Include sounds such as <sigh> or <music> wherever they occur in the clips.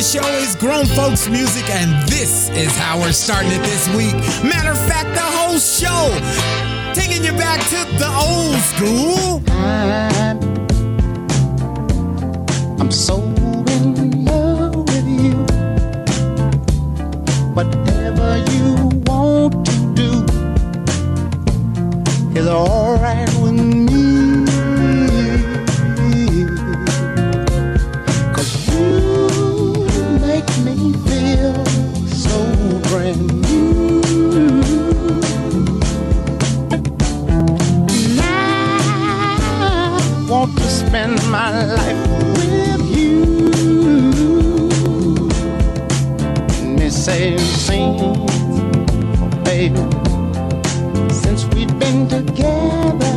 The show is grown folks music, and this is how we're starting it this week. Matter of fact, the whole show taking you back to the old school. I'm, so in love with you. Whatever you want to do is alright my life with you. And they say, sing, baby, since we've been together.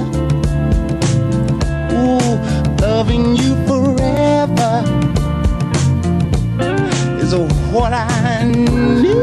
Ooh, loving you forever is what I need.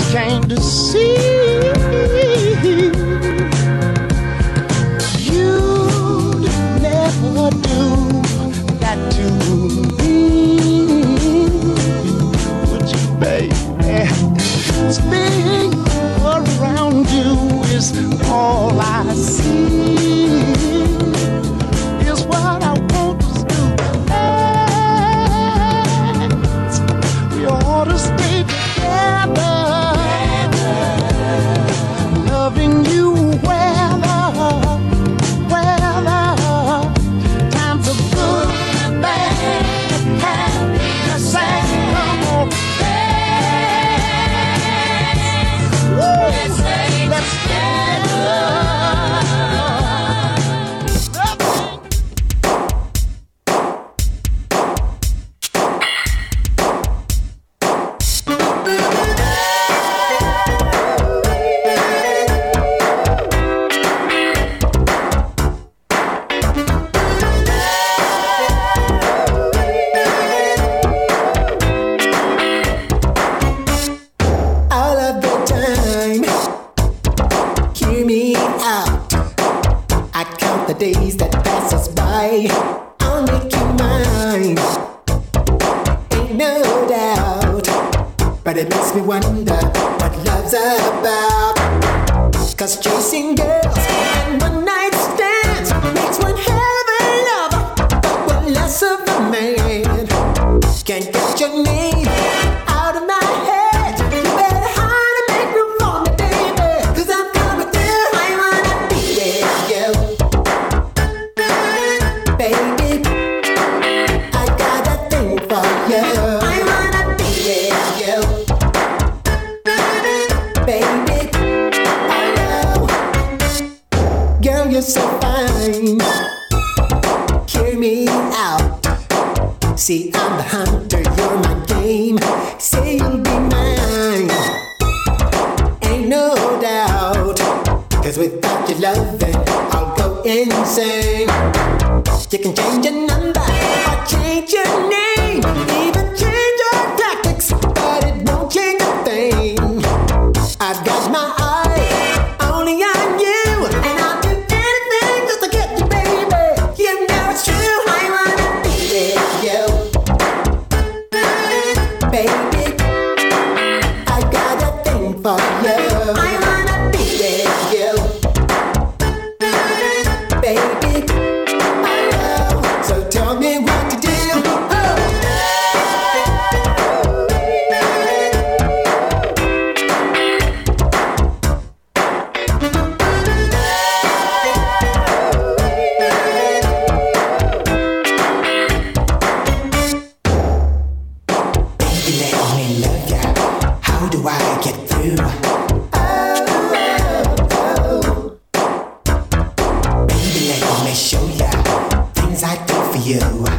came to see. You.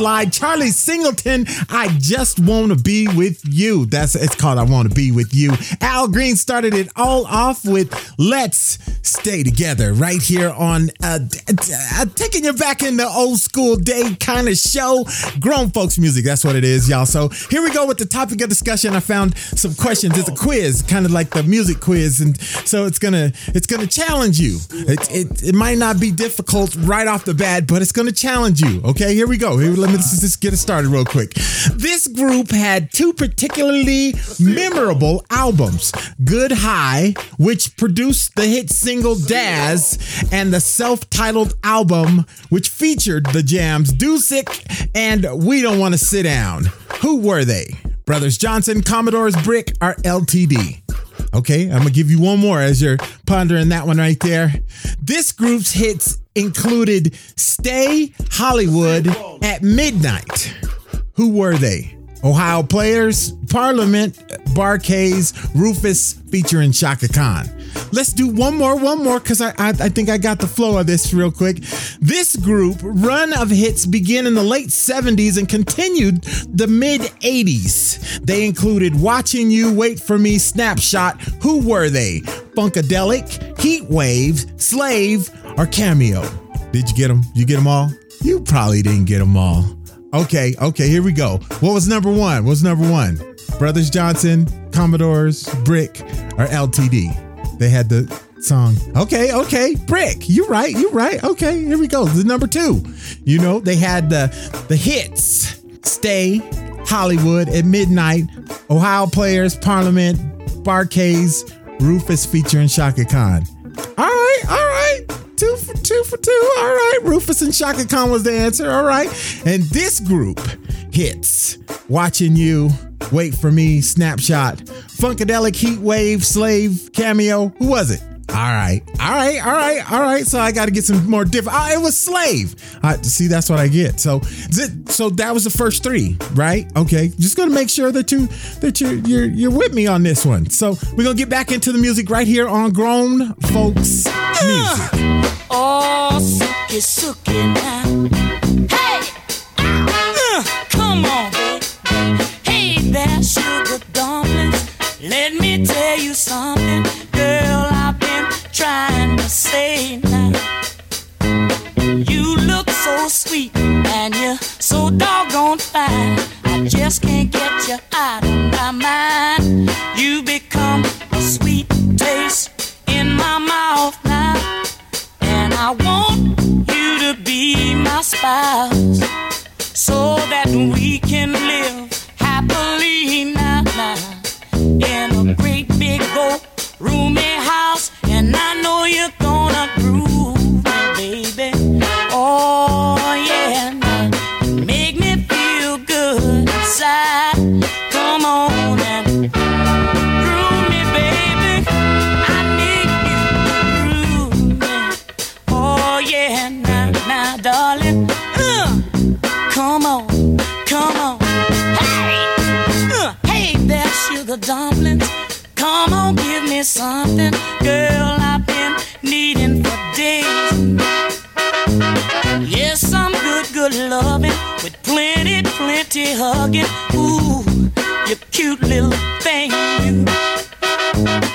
Slide. Charlie Singleton, I just want to be with you. That's it's called I want to be with you. Al Green started it all off with Let's Stay Together right here on uh, uh, taking you back in the old school day kind of show. Grown folks music, that's what it is, y'all. So here we go with the topic of discussion. I found some questions. It's a quiz, kind of like the music quiz, and so it's gonna it's gonna challenge you. It, it, it might not be difficult right off the bat, but it's gonna challenge you. Okay, here we go. Here, let me just, get it started real quick. This group had two particularly memorable albums: "Good High," which produced the hit single "Dazz," and the self-titled album, which featured the jams "Dusic" and "We Don't Want to Sit Down." Who were they? Brothers Johnson, Commodores Brick, or LTD? Okay, I'm gonna give you one more as you're pondering that one right there. This group's hits included Stay Hollywood at Midnight. Who were they? Ohio Players, Parliament, Bar-Kays, Rufus featuring Chaka Khan. Let's do one more, one more, because I, I I think I got the flow of this real quick. This group run of hits began in the late 70s and continued the mid 80s. They included Watching You, Wait for Me, Snapshot. Who were they? Funkadelic, Heat Wave, Slave, or Cameo? Did you get them? You get them all? You probably didn't get them all. Okay, okay, here we go. What was number one? What was number one? Brothers Johnson, Commodores, Brick, or LTD? They had the song. Okay, okay, Brick. You're right, You're right. Okay, here we go. The number two. You know, they had the the hits. Stay, Hollywood at midnight, Ohio Players, Parliament, Bar-Kays, Rufus featuring Chaka Khan. All right, all right. Two for two for two. All right. Rufus and Chaka Khan was the answer. All right. And this group hits Watching You, Wait for Me, Snapshot, Funkadelic, Heat Wave, Slave, Cameo. Who was it? All right, all right, all right, all right. So I got to get some more different. Ah, it was slave. Uh, see, that's what I get. So, so that was the first three, right? Okay, just gonna make sure that you that you you're you're with me on this one. So we're gonna get back into the music right here on Grown Folks Music. <sighs> Oh, suki now. Hey, uh, come on. Hey there, sugar dumplings. Let me tell you something, say now. You look so sweet and you're so doggone fine. I just can't get you out of my mind. You become a sweet taste in my mouth now. And I want you to be my spouse so that we can live happily now, now in a great big old roomy house. And I know you're Come on and groove me, baby. I need you to groove me. Oh yeah, now, now, darling. Uh, come on, come on. Hey, uh, hey there, sugar dumplings. Come on, give me something, girl. I've been needing for days. Yes, some good, good loving plenty, plenty hugging. Ooh, you cute little thing, you.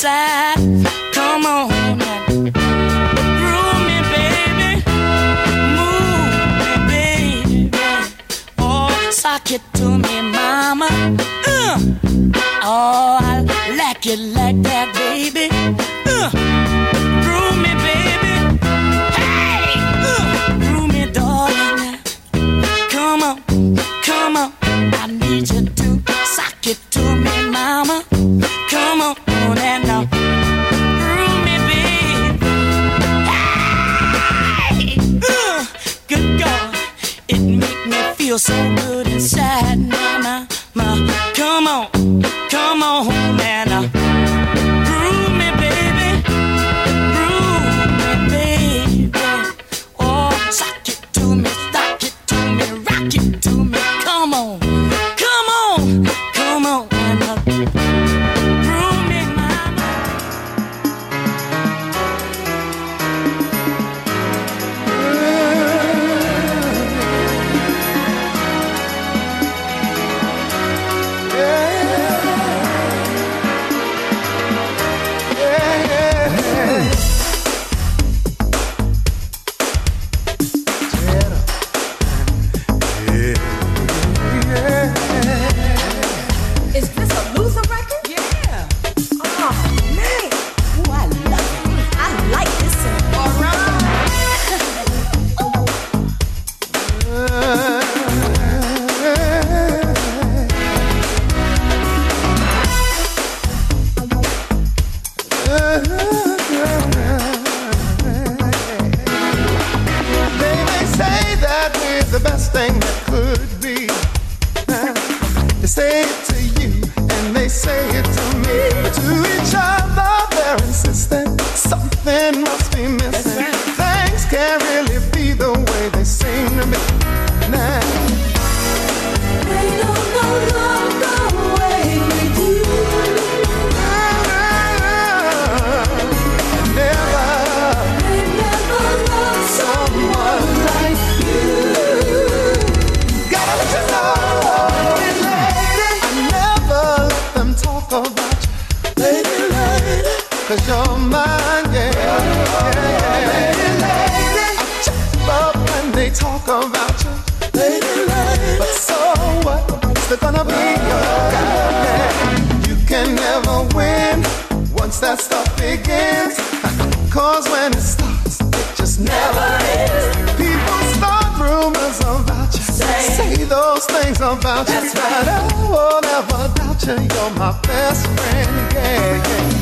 Good. Come on. groove me, baby. Move me, baby. Oh, sock it to me, mama. Uh. Oh, I like it like that, baby. Uh. Groove me, baby. Hey, uh. groove me, darling. Come on, come on. I need you to sock it to me, mama. Feel so good inside, mama. Ma, come on, come on, man. Other, they're insistent something must Cause you're mine, yeah. yeah, yeah. Lady, lady. I trip up when they talk about you. Lady, lady. But so what? It's gonna be your guy, You can never win once that stuff begins. <laughs> Cause when it starts, it just never ends. People start rumors about you. Say, say those things about That's you. Right. But I will never doubt you. You're my best friend, yeah. yeah.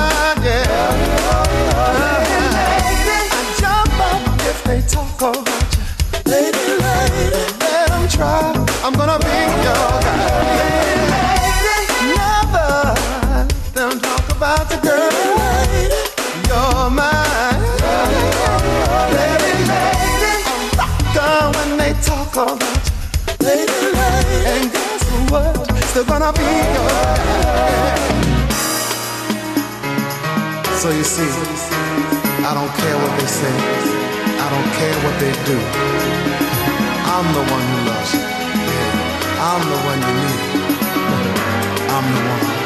So you see, I don't care what they say, I don't care what they do. I'm the one who loves you. I'm the one you need. I'm the one.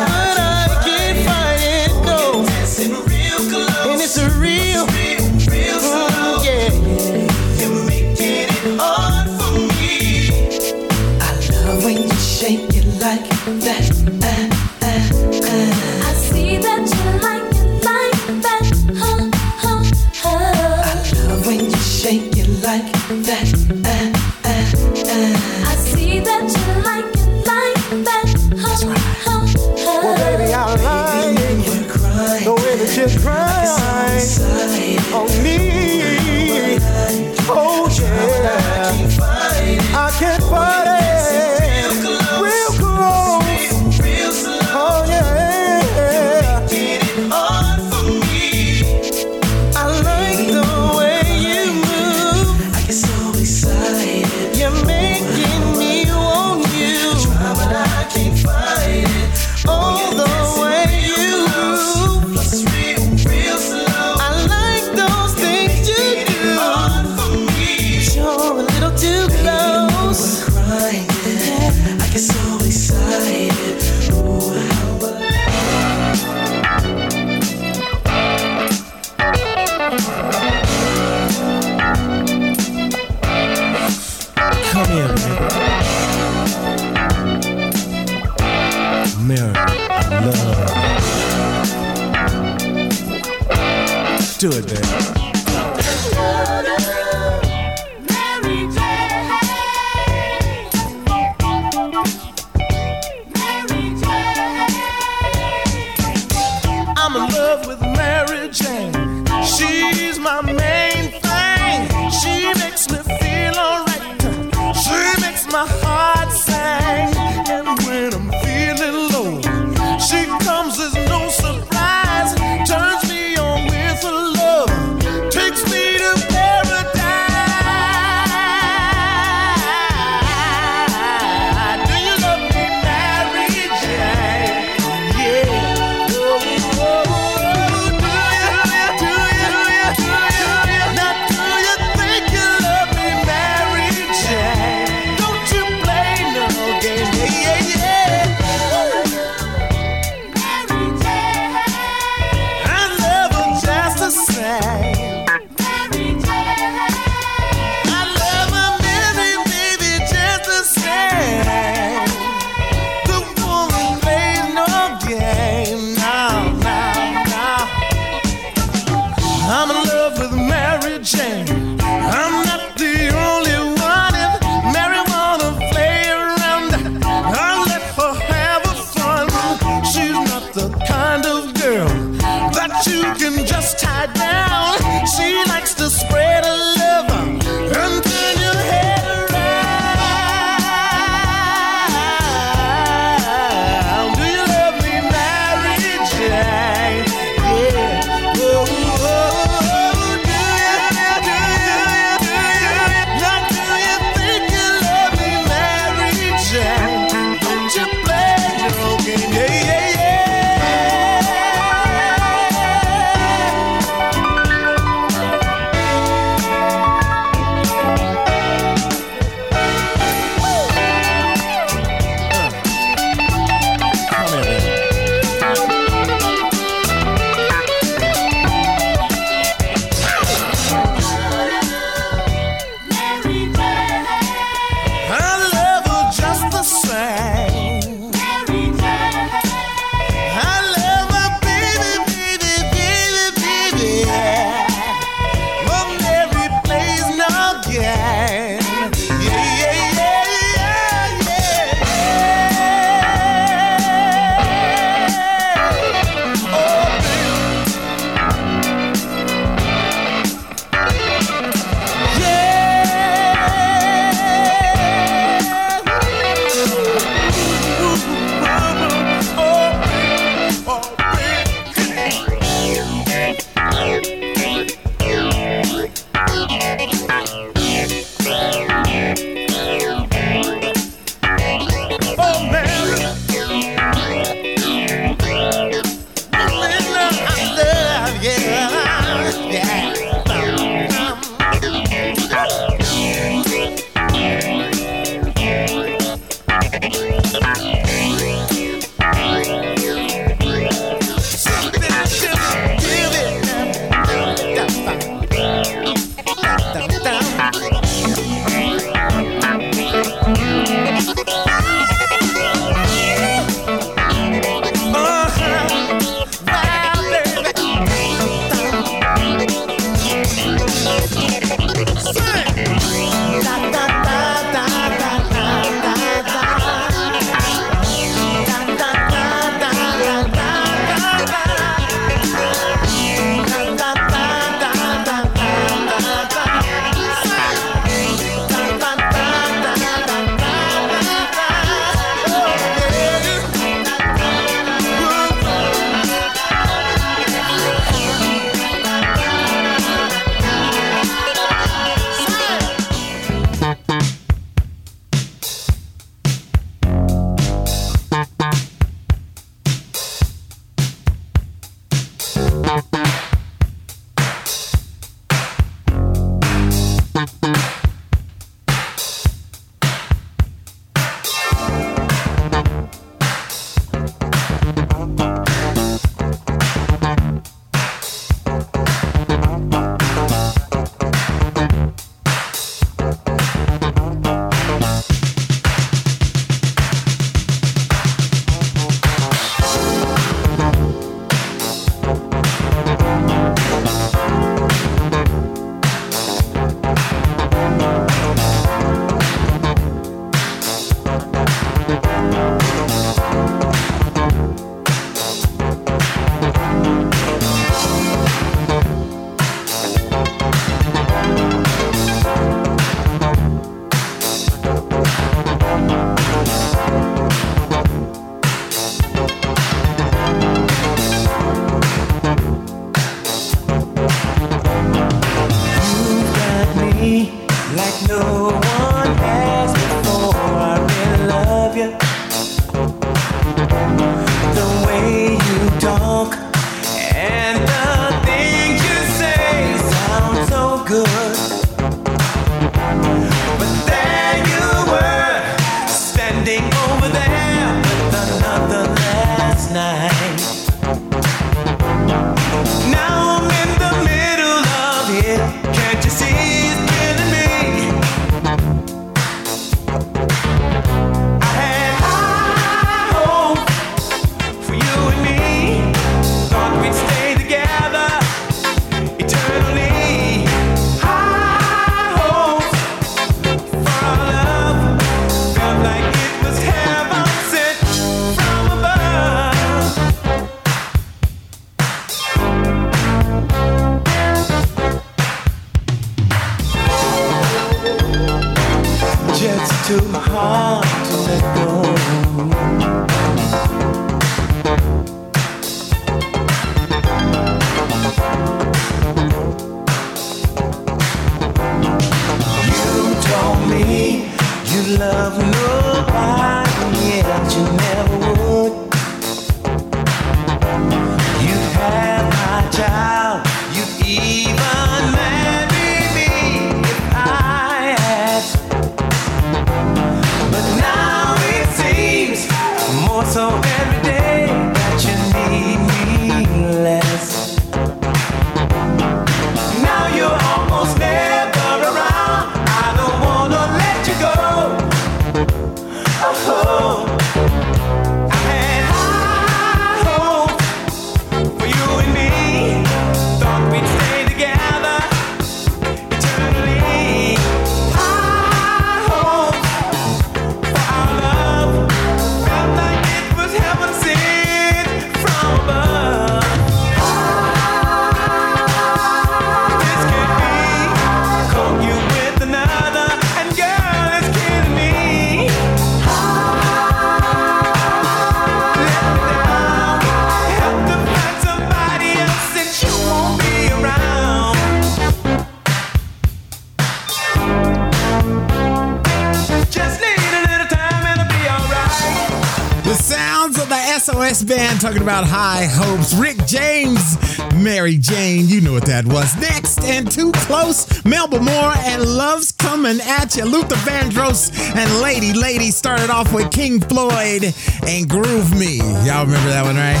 About high hopes. Rick James, Mary Jane, you know what that was. Next, and too close, Melba Moore and Love's Coming at You. Luther Vandross and Lady Lady started off with King Floyd and Groove Me. Y'all remember that one, right?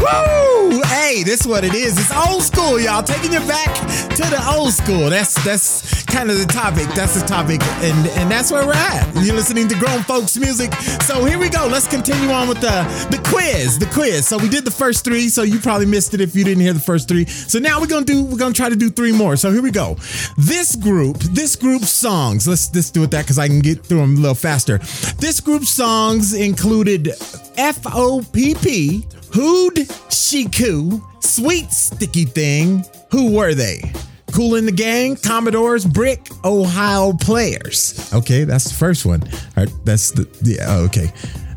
Woo! Hey, this is what it is. It's old school, y'all. Taking you back to the old school. That's that's kind of the topic. That's the topic, and and that's where we're at. You're listening to grown folks music. So here we go. Let's continue on with the the quiz. The quiz. So we did the first three. So you probably missed it if you didn't hear the first three. So now we're gonna do. We're gonna try to do three more. So here we go. This group. This group's songs. Let's let's do it that because I can get through them a little faster. This group's songs included F O P P. Hood Shiku, Sweet Sticky Thing. Who were they? Kool & the Gang, Commodores, Brick, Ohio Players. Okay, that's the first one. All right, that's the, yeah, oh, okay.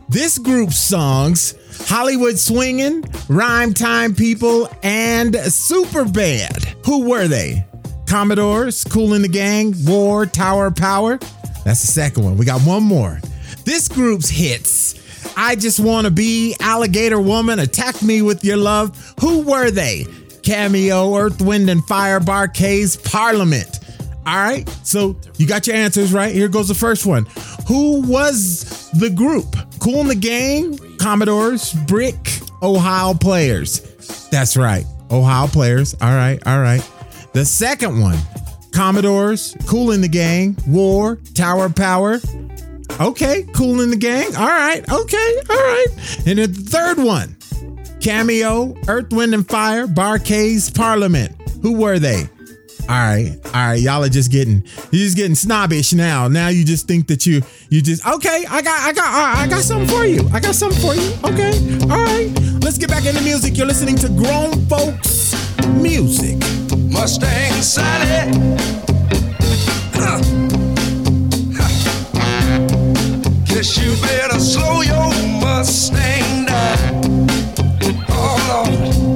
This group's songs Hollywood Swingin', Rhyme Time People, and Super Bad. Who were they? Commodores, Kool & the Gang, War, Tower Power. That's the second one. We got one more. This group's hits I Just Wanna Be, Alligator Woman, Attack Me With Your Love. Who were they? Cameo, Earth, Wind, and Fire, Bar-Kays, Parliament. All right, so you got your answers right. Here goes the first one. Who was the group? Kool & the Gang, Commodores, Brick, Ohio Players. That's right, Ohio Players. All right, all right. The second one, Commodores, Kool & the Gang, War, Tower Power. Okay, Kool & the Gang. All right, okay, all right. And the third one, Cameo, Earth, Wind, and Fire, Bar-Kays, Parliament. Who were they? All right, all right, y'all are just getting you're just getting snobbish now. Now you just think that you you just okay. I got I got right, I got something for you. I got something for you. Okay, all right. Let's get back into music. You're listening to grown folks music. Mustang Sally. Guess you better slow your Mustang down. Oh Lord,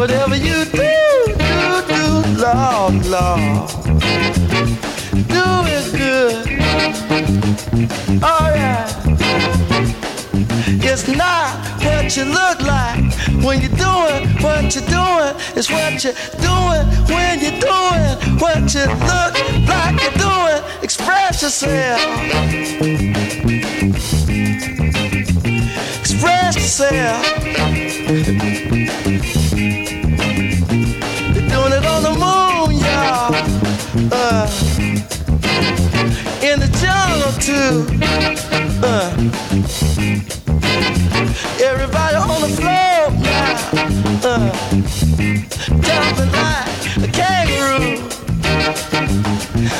Whatever you do, do, do, Lord, Lord. Do is good. Oh, Alright. It's not what you look like when you're doing what you're doing. It's what you're doing when you're doing what you look like you're doing. Express yourself. Express yourself. too. Uh. Everybody on the floor now. Uh. Jumping like a kangaroo.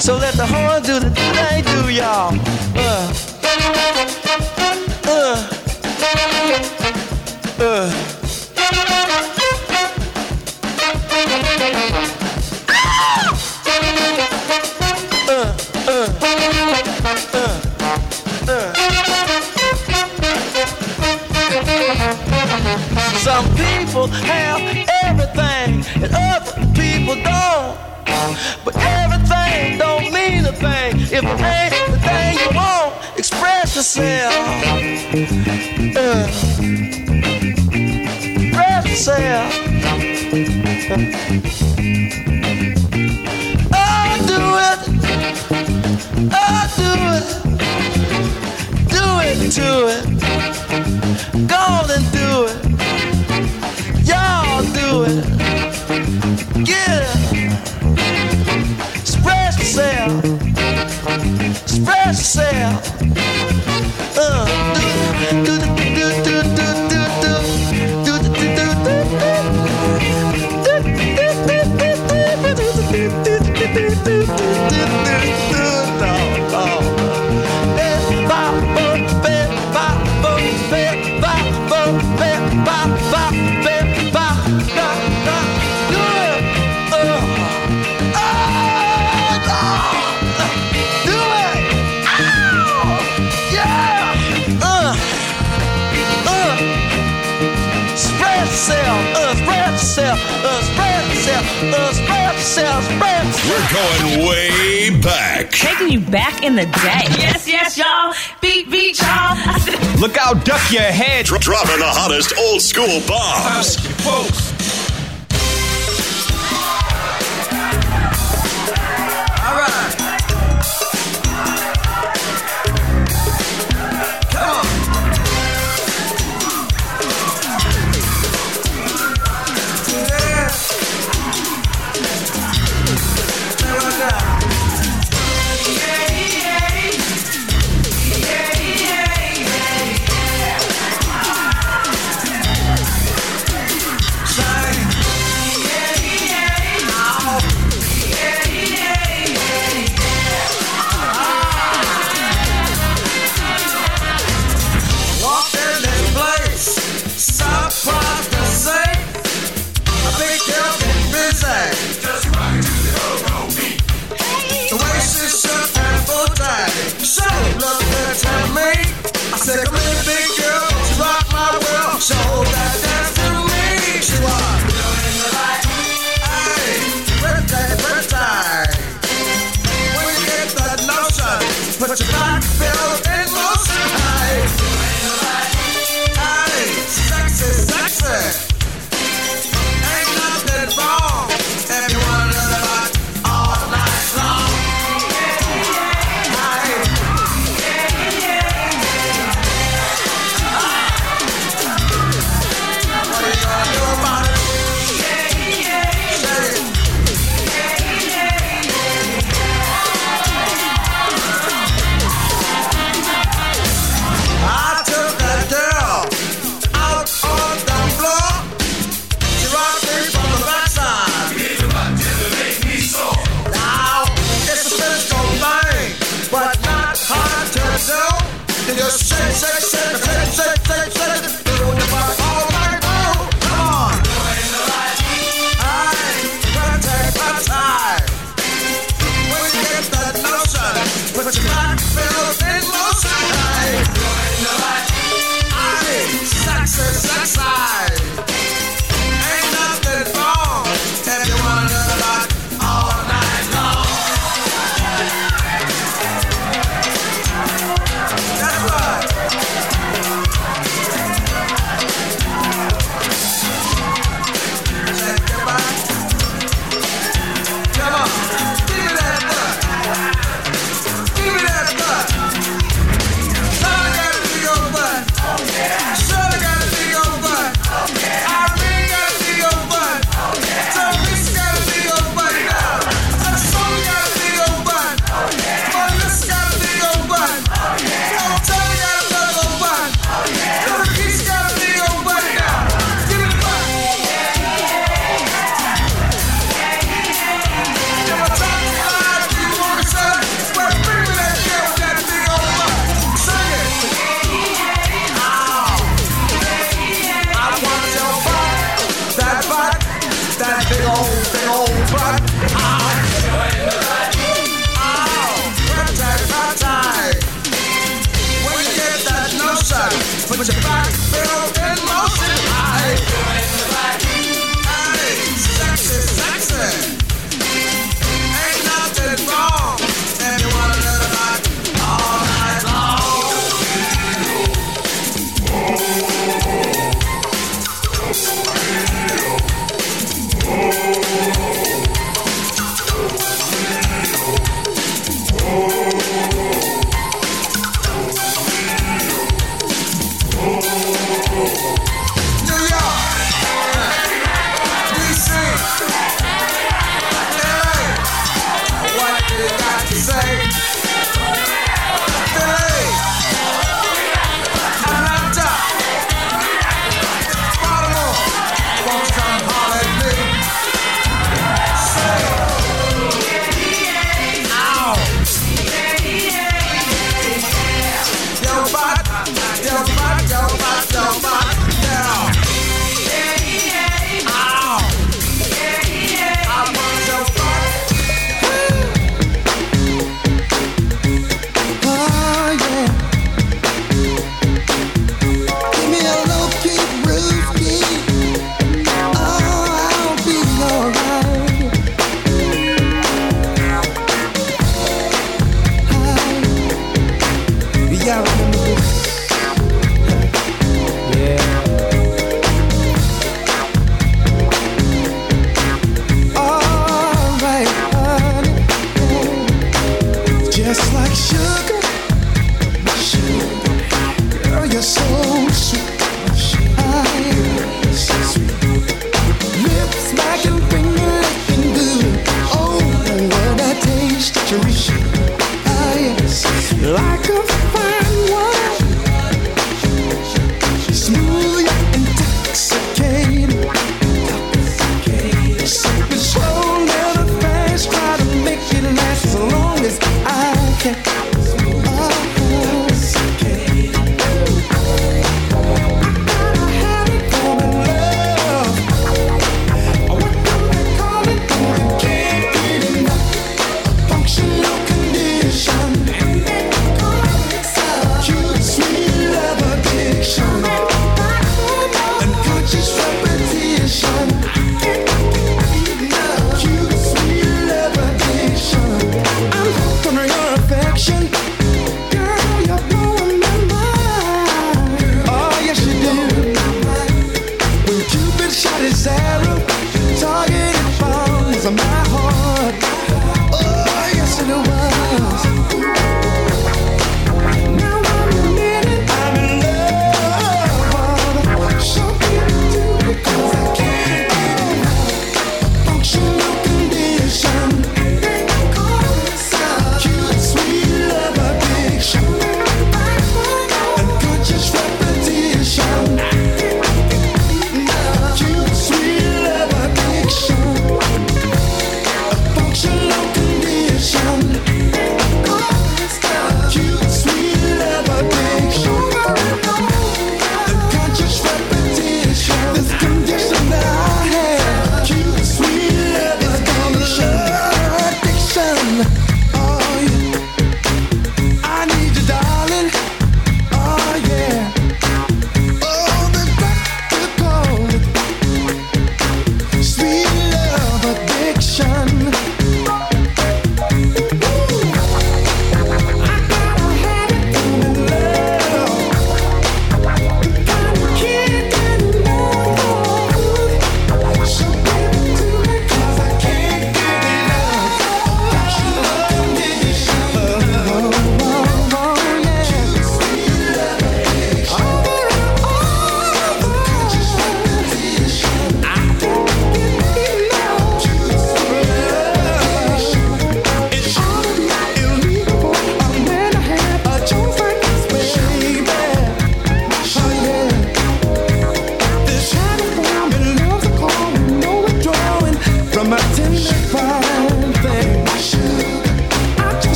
So let the horn cell. Uh, red cell. I do it. I do it. Do it to it. We're going way back. Taking you back in the day. Yes, yes, y'all. Beat, beat, y'all. <laughs> Look out, duck your head. Dro- dropping the hottest old school bombs.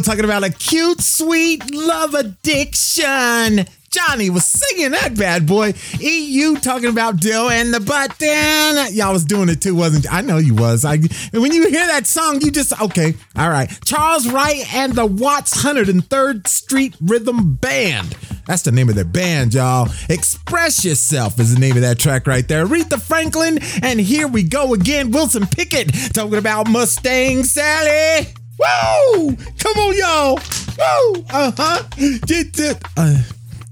Gill talking about a cute, sweet love addiction. Johnny was singing that bad boy. EU talking about Dill and the button. Y'all was doing it too, wasn't you? I know you was. I when you hear that song, you just okay. All right. Charles Wright and the Watts 103rd Street Rhythm Band. That's the name of their band, y'all. Express Yourself is the name of that track right there. Aretha Franklin, and here we go again. Wilson Pickett talking about Mustang Sally. Woo! Come on, y'all. Woo! Uh huh. Get it. Uh,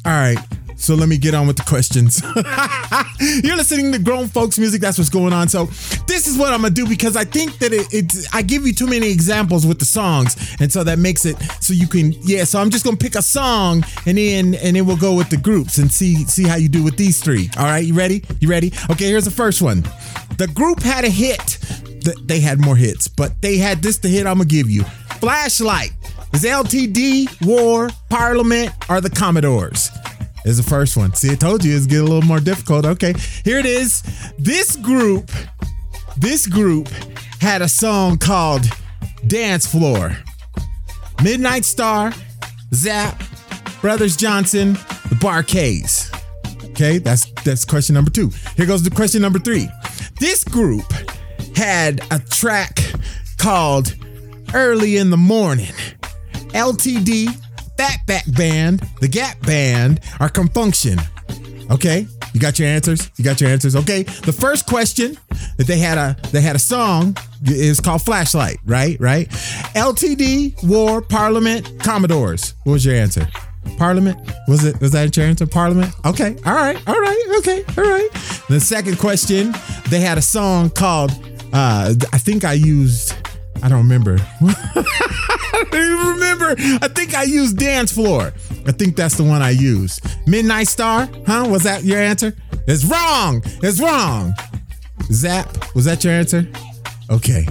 all right. So let me get on with the questions. <laughs> You're listening to grown folks music. That's what's going on. So this is what I'm gonna do because I think that it, it I give you too many examples with the songs, and so that makes it so you can yeah. So I'm just gonna pick a song and then and then we'll go with the groups and see see how you do with these three. All right, you ready? You ready? Okay, here's the first one. The group had a hit. They had more hits, but they had this the hit I'm gonna give you. Flashlight. Is LTD, War, Parliament, or the Commodores? Is the first one. See, I told you it's getting a little more difficult. Okay, here it is. This group, this group had a song called Dance Floor. Midnight Star, Zapp, Brothers Johnson, the Bar Bar-Kays. Okay, that's that's question number two. Here goes the question number three. This group had a track called Early in the Morning. LTD, Fatback Band, the Gap Band, or Con Funk Shun. Okay, you got your answers. You got your answers. Okay, the first question that they had a they had a song is called Flashlight. Right, right. LTD, War, Parliament, Commodores. What was your answer? Parliament? Was it? Was that your answer? Parliament? Okay. All right. All right. Okay. All right. The second question, they had a song called. Uh, I think I used. I don't remember. <laughs> I don't even remember. I think I used Dance Floor. I think that's the one I used. Midnight Star? Huh? Was that your answer? It's wrong. It's wrong. Zapp? Was that your answer? Okay.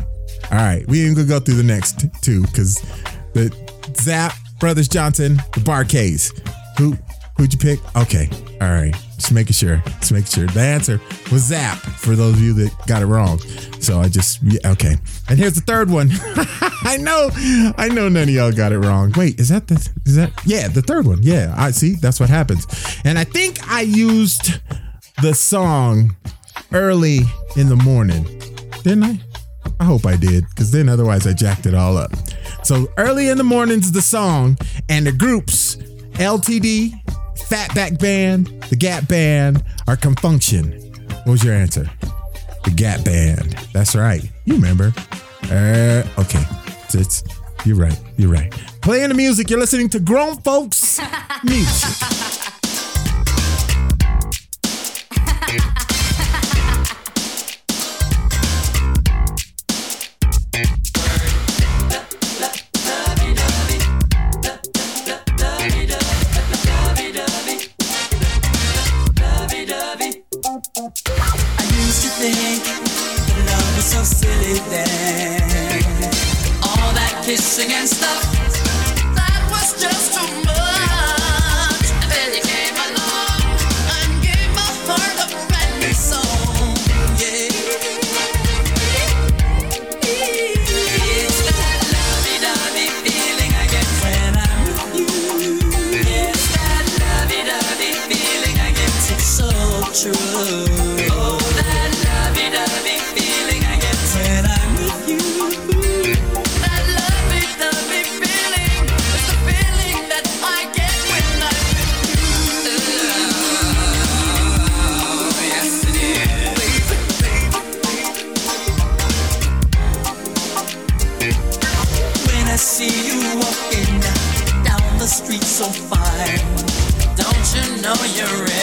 All right. We ain't gonna go through the next two because the Zapp, Brothers Johnson, the Bar-Kays. Who who'd you pick? Okay. All right. Just making sure. Just making sure. The answer was Zapp for those of you that got it wrong. So I just yeah, okay. And here's the third one. <laughs> I know, I know none of y'all got it wrong. Wait, is that the is that yeah, the third one. Yeah, I see, that's what happens. And I think I used the song early in the morning. Didn't I? I hope I did, because then otherwise I jacked it all up. So early in the morning's the song, and the groups LTD, Fatback Band, the Gap Band, or Con Funk Shun. What was your answer? The Gap Band. That's right. You remember. Uh, okay. It's, it's you're right. You're right. Playing the music. You're listening to grown folks <laughs> music. Know you really,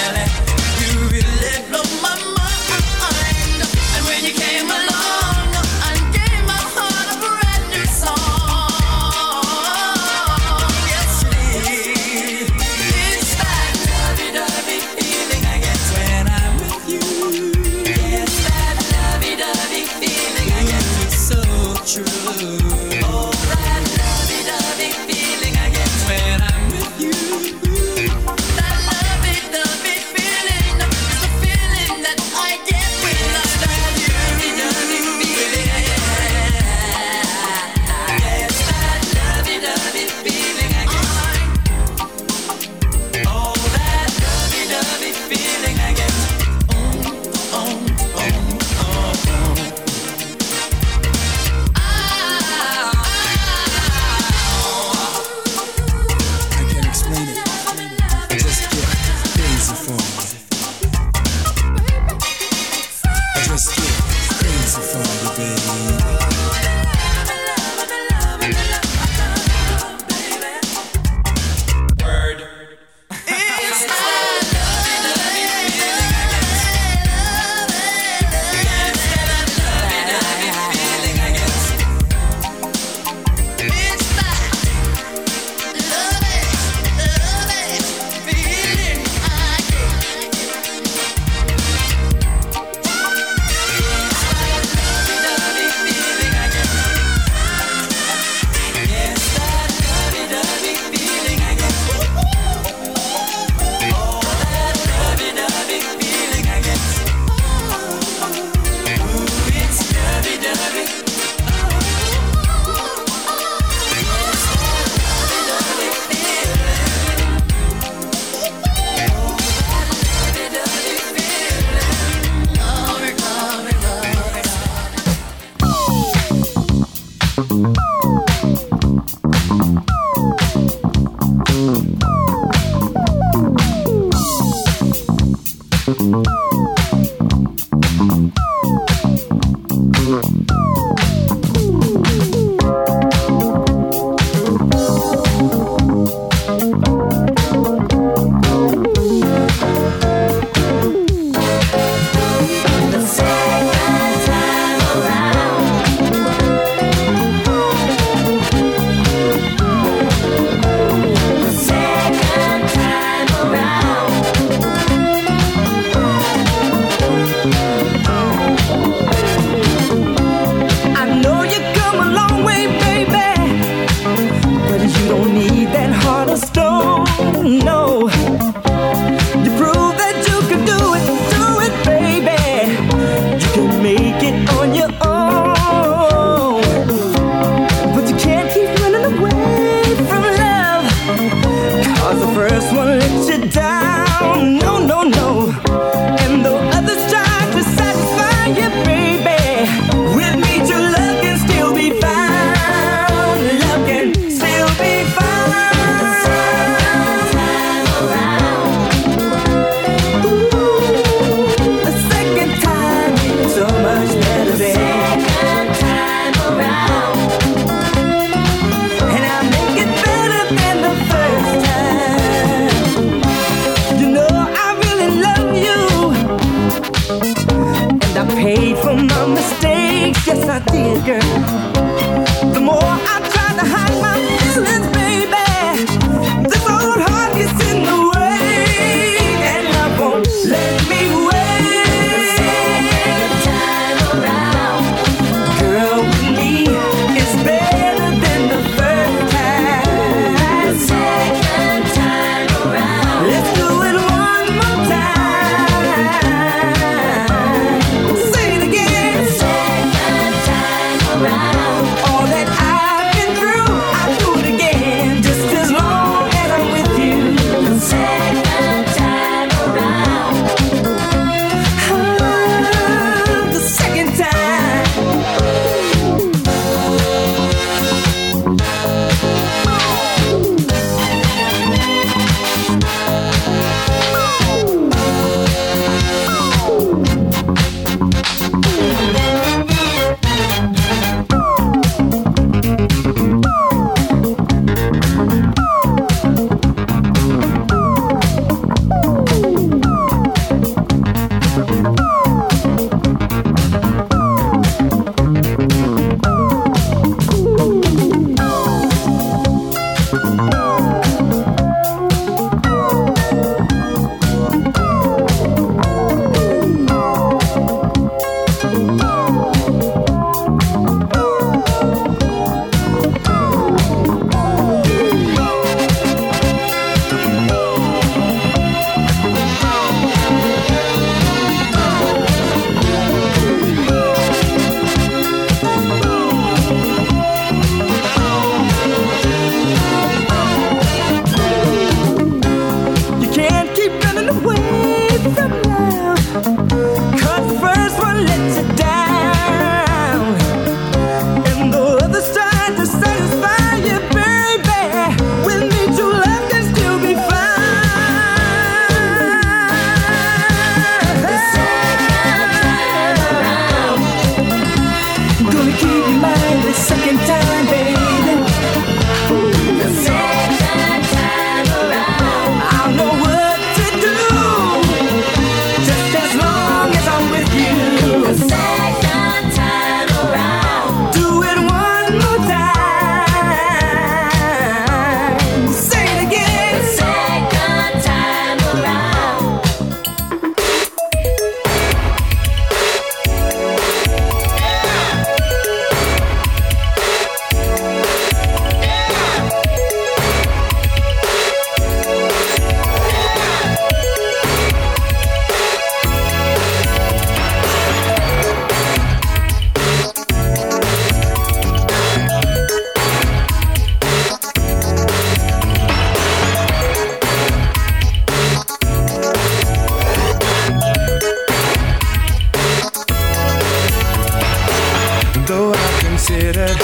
Though I considered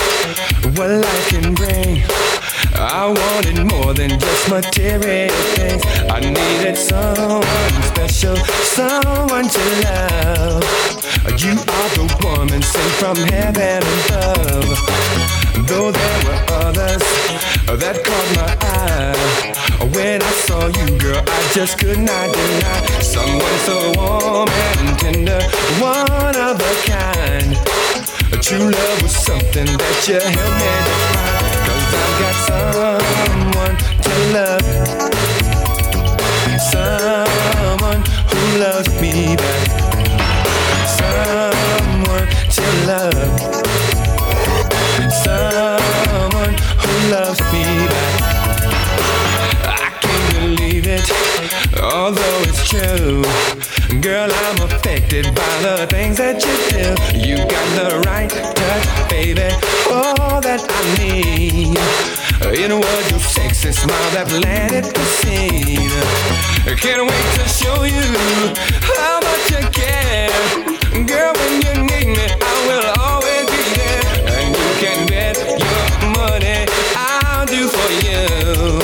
what life can bring, I wanted more than just material things. I needed someone special, someone to love. You are the woman sent from heaven above. Though there were others that caught my eye. When I saw you, girl, I just could not deny someone so warm and tender, one of a kind. True love was something that you helped me define. Cause I've got someone to love. Someone who loves me back. Someone to love. Someone who loves me back. I can't believe it, although it's true. Girl, I'm affected by the things that you do. You got the right touch, baby, all that I need. It was your sexy smile that planted the seed. Can't wait to show you how much I care. Girl, when you need me, I will always be there. And you can bet your money I'll do for you.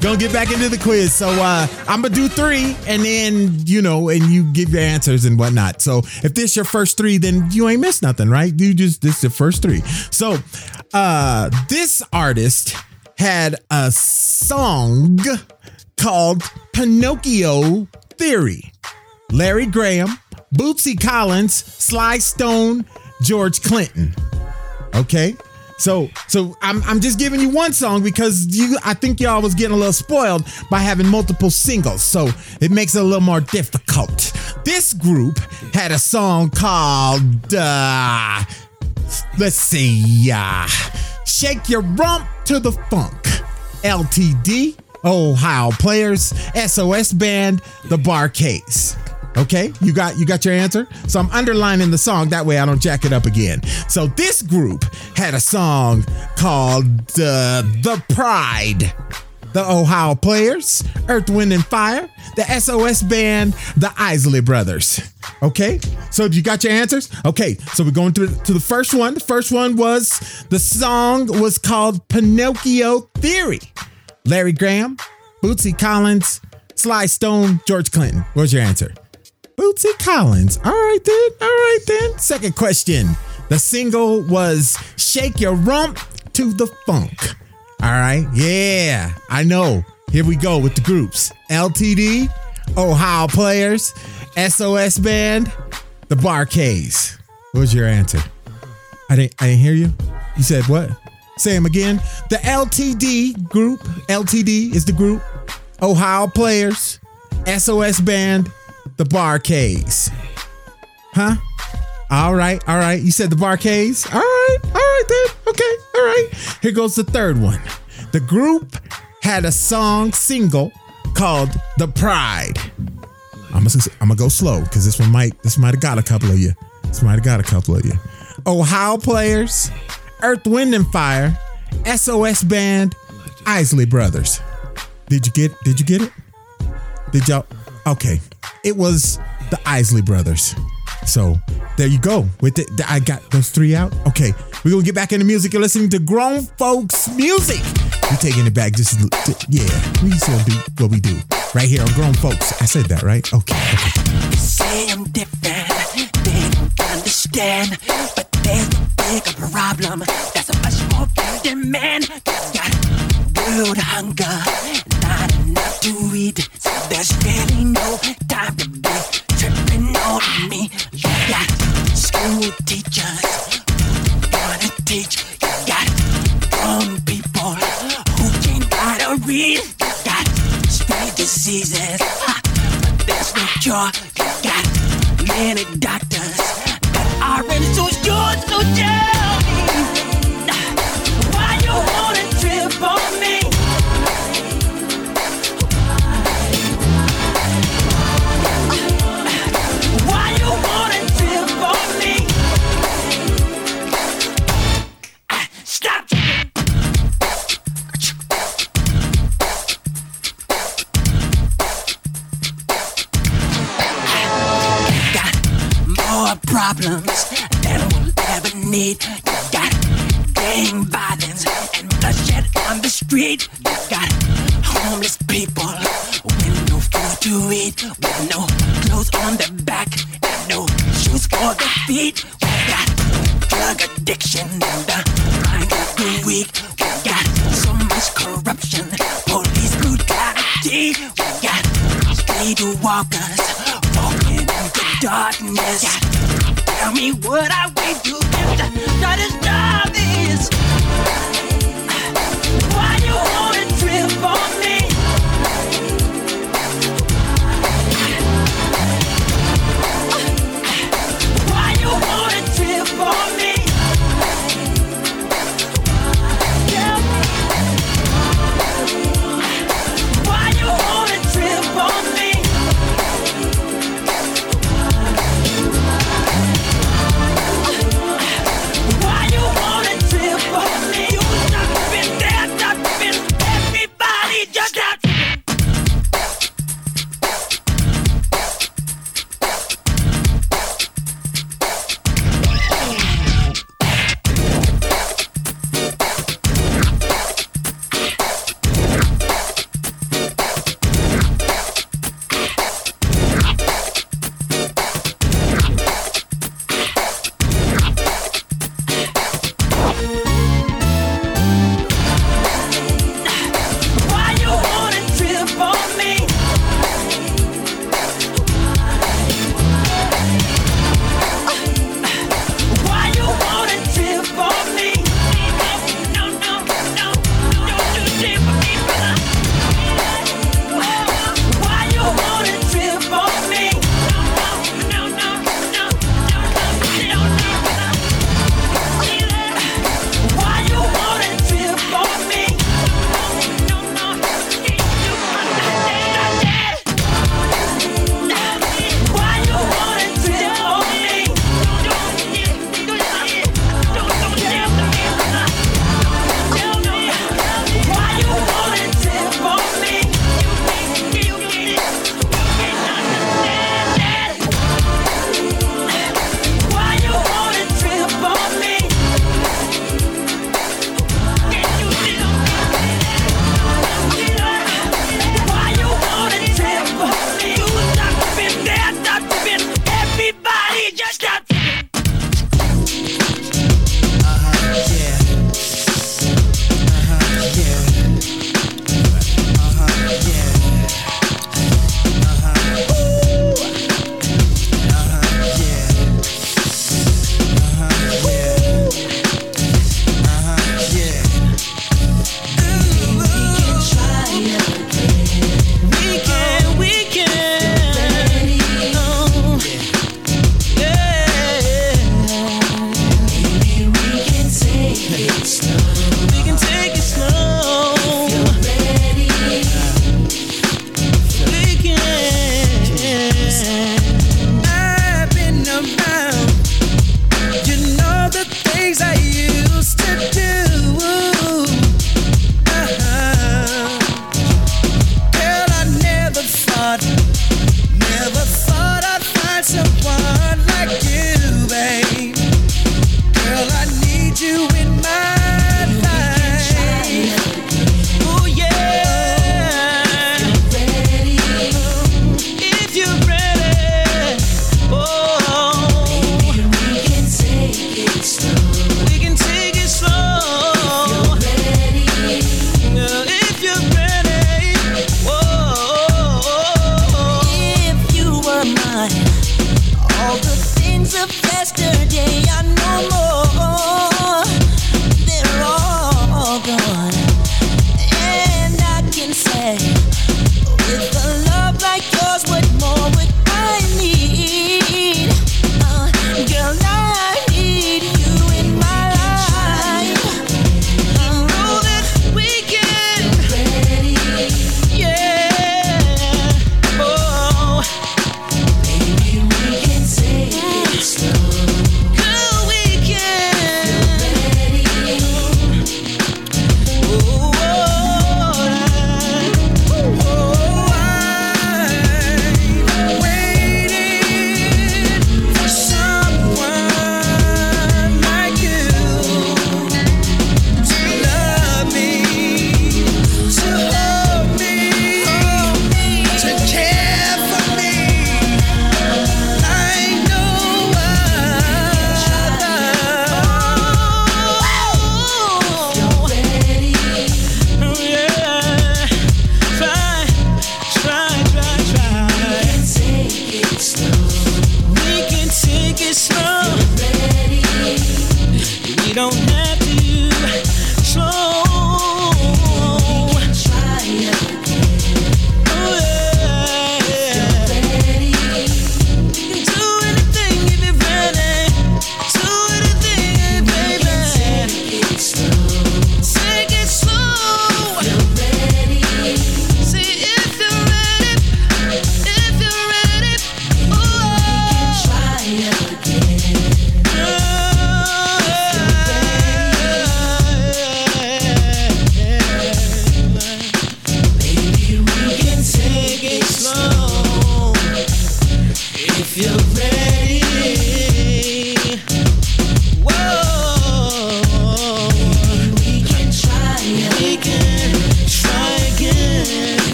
Gonna get back into the quiz. So uh, I'm gonna do three, and then you know, and you give your answers and whatnot. So if this your first three, then you ain't missed nothing, right? You just this is the first three. So uh, this artist had a song called Pinocchio Theory. Larry Graham, Bootsy Collins, Sly Stone, George Clinton. Okay. So so I'm I'm just giving you one song because you I think y'all was getting a little spoiled by having multiple singles. So it makes it a little more difficult. This group had a song called uh let's see uh Shake Your Rump to the Funk. LTD, Ohio Players, SOS Band, The Bar-Kays. Okay, you got you got your answer. So I'm underlining the song that way I don't jack it up again. So this group had a song called uh, "The Pride." The Ohio Players, Earth, Wind and Fire, the SOS Band, the Isley Brothers. Okay, so you got your answers? Okay, so we're going through to the first one. The first one was the song was called Pinocchio Theory. Larry Graham, Bootsy Collins, Sly Stone, George Clinton. What's your answer? Bootsy Collins. All right then. All right then. Second question. The single was Shake Your Rump to the Funk. All right. Yeah, I know. Here we go with the groups LTD, Ohio Players, SOS Band, the Bar Barcades. What was your answer? I didn't, I didn't hear you. You said what? Say them again. The LTD group, LTD is the group, Ohio Players, SOS Band, the Barcades. Huh? All right, all right. You said the Barcades? All right, all right then. Okay, all right. Here goes the third one. The group had a song single called The Pride. I'm gonna, I'm gonna go slow because this one might this might have got a couple of you. This might have got a couple of you. Ohio players, Earth, Wind and Fire, SOS Band, Isley Brothers. Did you get did you get it? Did y'all okay. It was the Isley Brothers. So there you go. With it, I got those three out. Okay, we're gonna get back into music. You're listening to grown folks music. We're taking it back just, yeah. We just gonna do what we do right here on grown folks. I said that right? Okay. say I'm different, they don't understand. But there's a bigger problem. That's a much more big man. Got world hunger, enough to. So there's really no time to be tripping on me. You got school teachers who wanna teach. You got grown people who can't gotta read. You got street diseases, there's no cure. You got many doctors problems that we'll ever need. You got gang violence and bloodshed on the street. You got homeless people with no food to eat, with no clothes on their back and no shoes for their feet. We got drug addiction and the mind of the weak. We got so much corruption, police brutality. We got street walkers walking in the darkness. Tell me what I will do if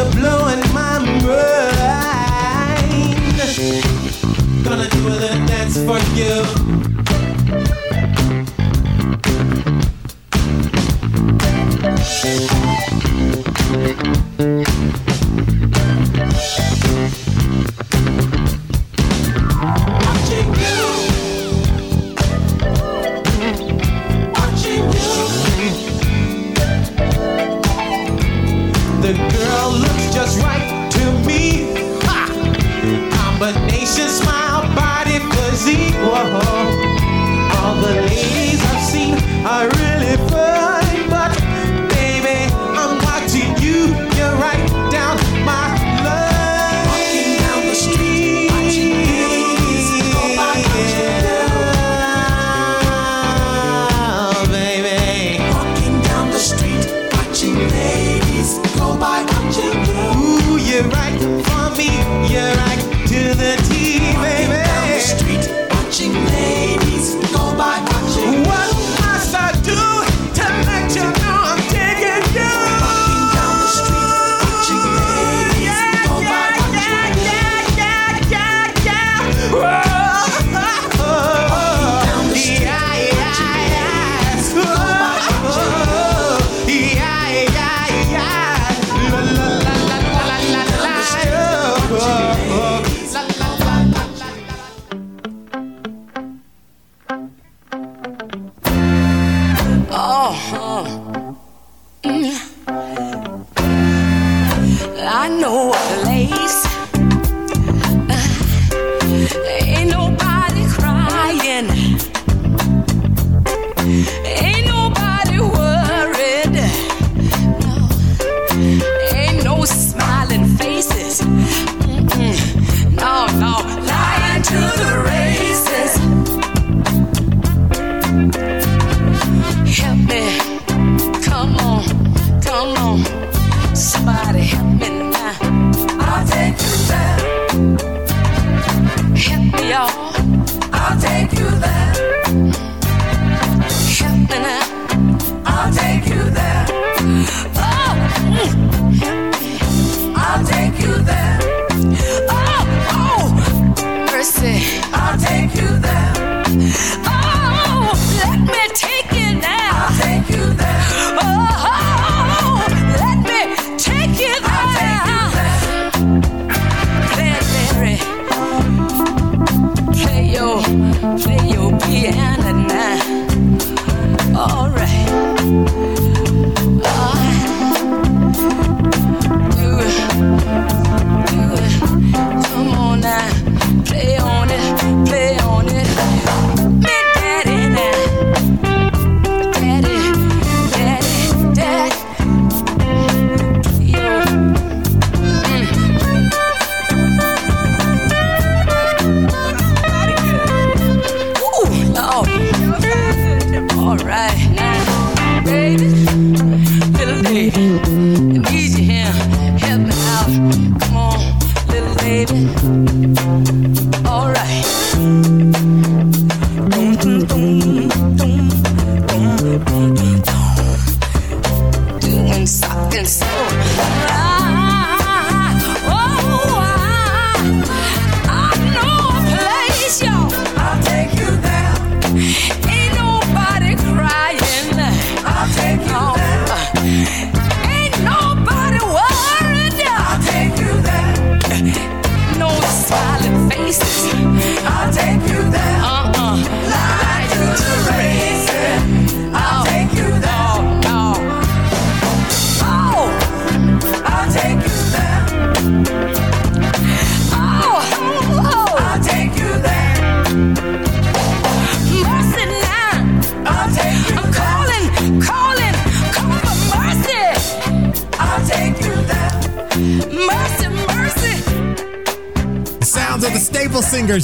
you're blowing my mind. Gonna do a little dance for you. Thank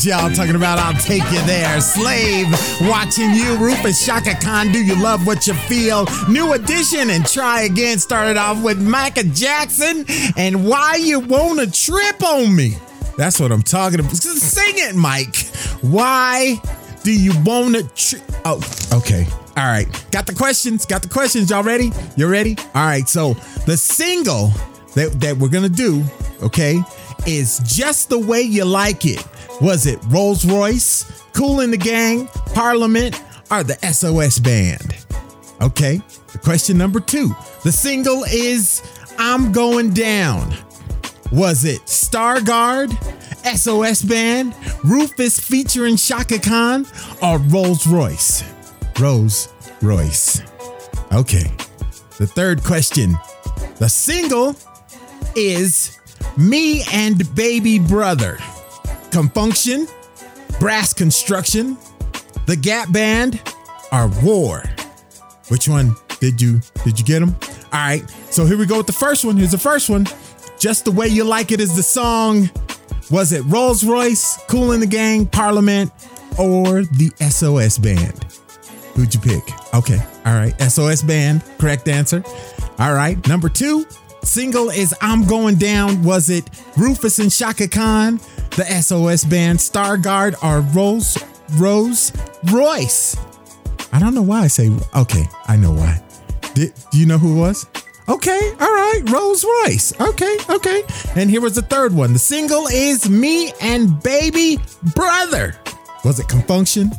y'all. Talking about I'll Take You There. Slave, Watching You. Rufus Chaka Khan, Do You Love What You Feel? New Edition and Try Again started off with Michael Jackson and Why You Wanna Trip on Me. That's what I'm talking about. Sing it, Mike. Why do you wanna trip? Oh, okay. All right. Got the questions. Got the questions. Y'all ready? You ready? All right. So the single that, that we're gonna do, okay, is just the way you like it. Was it Rose Royce, Kool & the Gang, Parliament, or the SOS Band? Okay. The question number two. The single is I'm Going Down. Was it Stargard, SOS Band, Rufus featuring Chaka Khan, or Rose Royce? Rose Royce. Okay. The third question. The single is Me and Baby Brother. Con Funk Shun, Brass Construction, The Gap Band, or War? Which one did you did you get them? All right. So here we go with the first one. Here's the first one. Just the way you like it is the song. Was it Rose Royce, Kool & the Gang, Parliament, or the SOS Band? Who'd you pick? Okay. All right. SOS Band. Correct answer. All right. Number two. Single is I'm Going Down. Was it Rufus and Chaka Khan, the SOS Band, Stargard, or Rose Rose Royce? I don't know why I say okay. I know why. Did, do you know who it was? Okay, all right, Rose Royce. Okay, okay. And here was the third one. The single is Me and Baby Brother. Was it Con Funk Shun,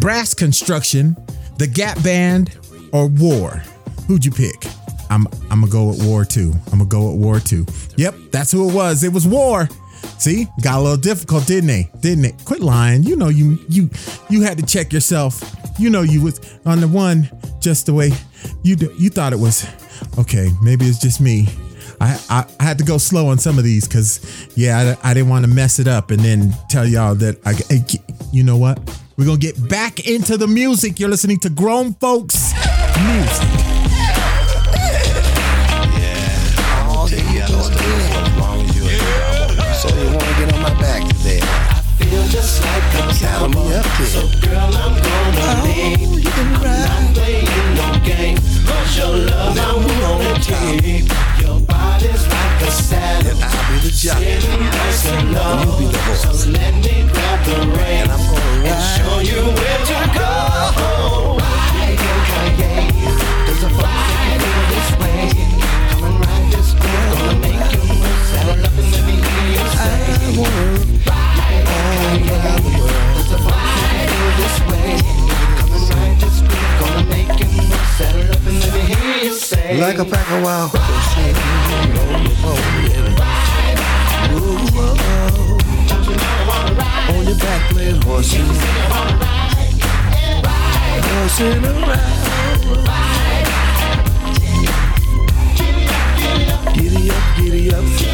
Brass Construction, The Gap Band, or War? Who'd you pick? I'm I'm gonna go with War too. I'm gonna go with War too. Yep, that's who it was. It was War. See, got a little difficult, didn't they? Didn't it? Quit lying. You know you you you had to check yourself. You know you was on the one just the way you do, you thought it was. Okay, maybe it's just me. I, I, I had to go slow on some of these because yeah I, I didn't want to mess it up and then tell y'all that I hey, you know what we're gonna get back into the music. You're listening to grown folks music. Just like a Saddle So girl, I'm gonna oh, leave. I'm not playing no game. Cause your love I wanna keep. Your body's like a saddle. I'll be the jockey. Sitting nice and low. And you be the horse. So let me grab the reins. And I'm gonna and show you where to go. Ride, yeah, yeah. There's a fire feel this way. Come and ride this girl. Gonna make you move. Saddle up and let me hear you say. I wanna Ride, like a pack of wild horses. Horsing around. Giddy up, giddy up.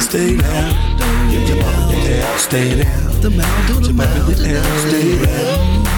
down, stay down. Jump up and down, stay down. Jump up and down, stay down.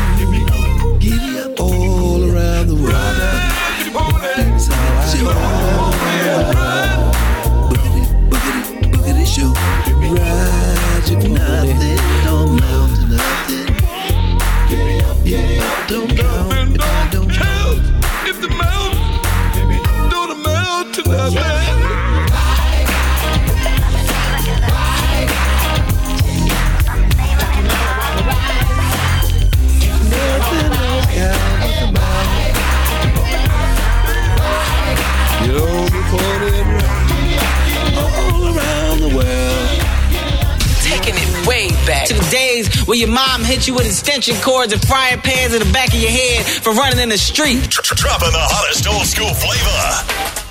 your mom hit you with extension cords and frying pans in the back of your head for running in the street. Dropping the hottest old school flavor.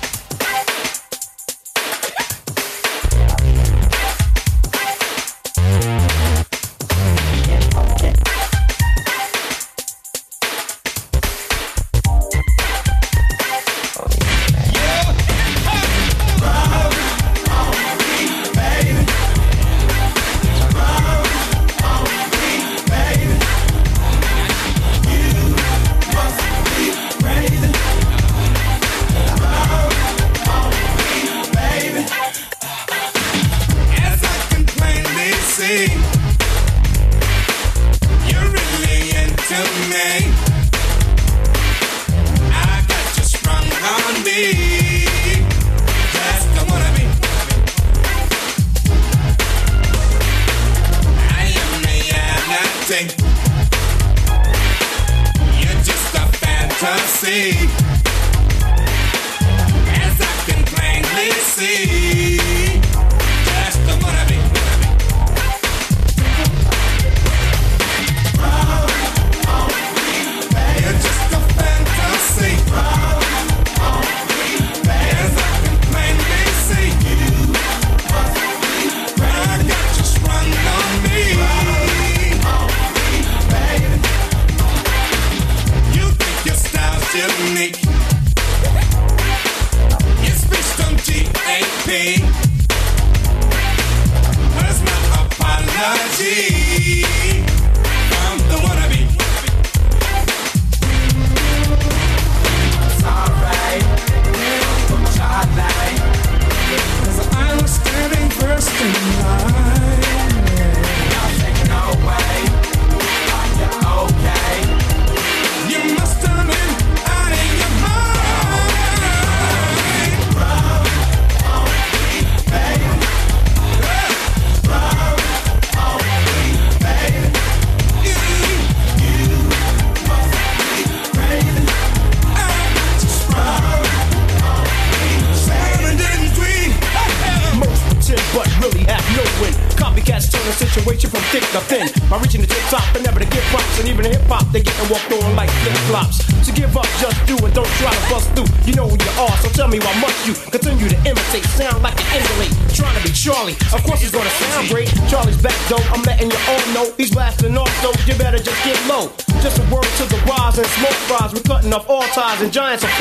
the Giants are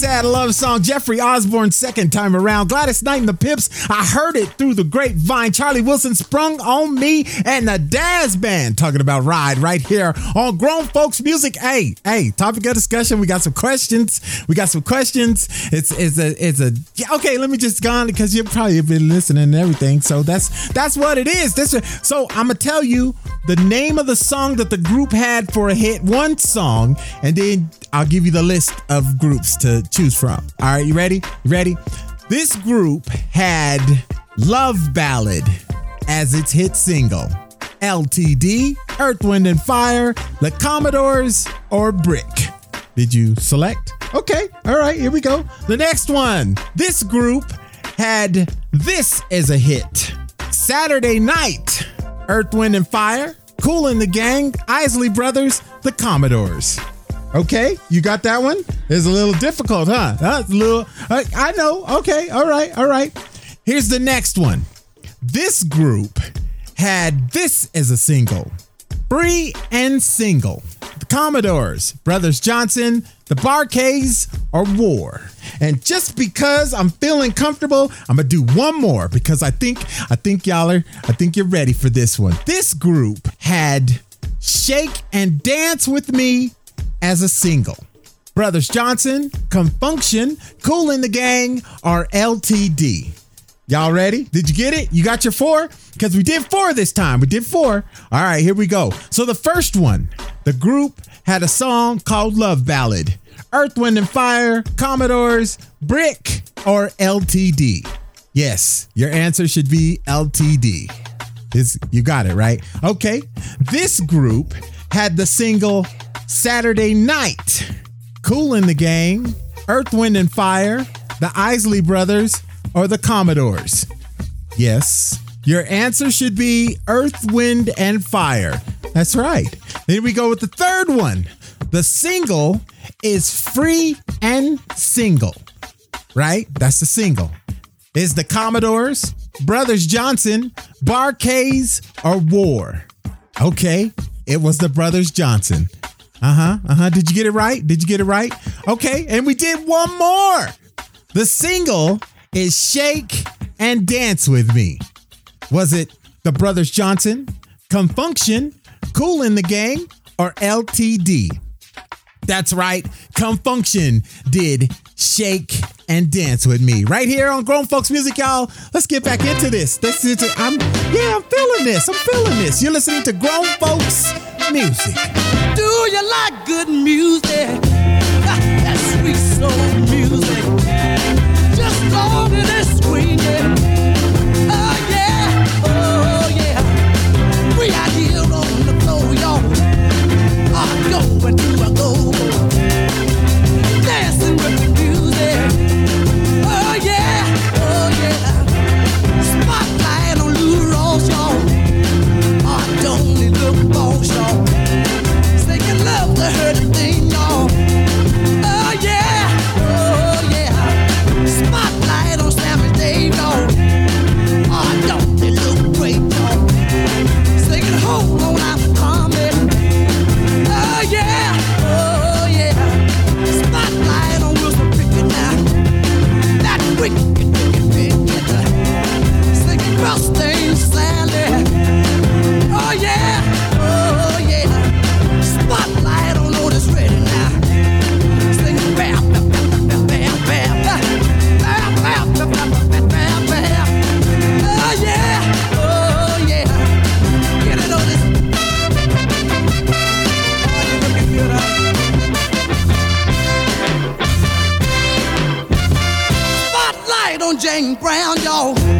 sad love song, Jeffrey Osborne. second time around. Gladys Knight and the Pips, I heard it through the grapevine. Charlie Wilson sprung on me and the Dazz Band talking about Ride right here on Grown Folks Music. Hey, hey, topic of discussion. We got some questions. We got some questions. It's it's a it's a okay. Let me just go on because you've probably been listening and everything. So that's that's what it is. This so I'm gonna tell you the name of the song that the group had for a hit one song, and then I'll give you the list of groups to choose from. All right, you ready? You ready? This group had Love Ballad as its hit single, LTD, Earth, Wind, and Fire, The Commodores, or Brick. Did you select? Okay, all right, here we go. The next one. This group had This as a hit, Saturday Night, Earth, Wind, and Fire, Kool & the Gang, Isley Brothers, The Commodores. Okay, you got that one? It's a little difficult, huh? That's a little. I, I know. Okay, all right, all right. Here's the next one. This group had this as a single. Free and single. The Commodores, Brothers Johnson, the Bar-Kays, or War. And just because I'm feeling comfortable, I'm gonna do one more because I think I think y'all are I think you're ready for this one. This group had Shake and Dance with Me as a single. Brothers Johnson, Confunction, Kool & the Gang, or LTD. Y'all ready? Did you get it? You got your four? Because we did four this time. We did four. All right, here we go. So the first one, the group had a song called Love Ballad. Earth, Wind, and Fire, Commodores, Brick, or LTD. Yes, your answer should be LTD. This, you got it, right? Okay. This group had the single Saturday Night. Kool & the Gang, Earth, Wind, and Fire, the Isley Brothers, or the Commodores? Yes. Your answer should be Earth, Wind, and Fire. That's right. Then we go with the third one. The single is Free and Single, right? That's the single. Is the Commodores, Brothers Johnson, Bar-Kays, or War? Okay, it was the Brothers Johnson. Uh huh. Uh huh. Did you get it right? Did you get it right? Okay, and we did one more. The single is Shake and Dance with Me. Was it the Brothers Johnson, Confunction, Kool & the Gang, or LTD? That's right, Con Funk Shun did Shake and Dance with Me. Right here on Grown Folks Music, y'all. Let's get back into this. Let's into, I'm yeah, I'm feeling this. I'm feeling this. You're listening to Grown Folks Music. Do you like good music? <laughs> That sweet soul music. Jane Brown, y'all.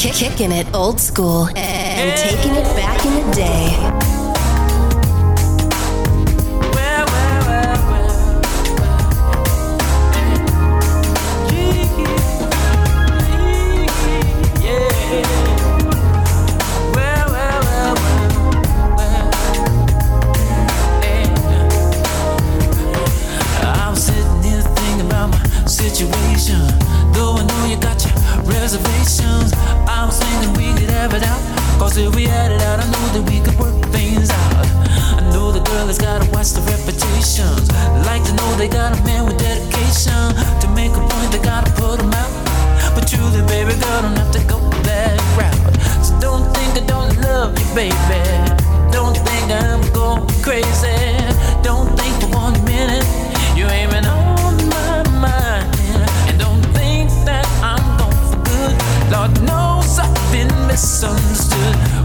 Kick, kick, kicking it old school and taking it back in the day. I'm sitting here thinking about my situation. Though I know you got your reservations, have it out. Cause if we had it out, I know that we could work things out. I know the girl has gotta watch the reputations. Like to know they got a man with dedication. To make a point, they gotta put him out. But truly, baby girl, don't have to go that route. So don't think I don't love you, baby. Don't think I'm going crazy. Don't think for one minute you ain't been misunderstood.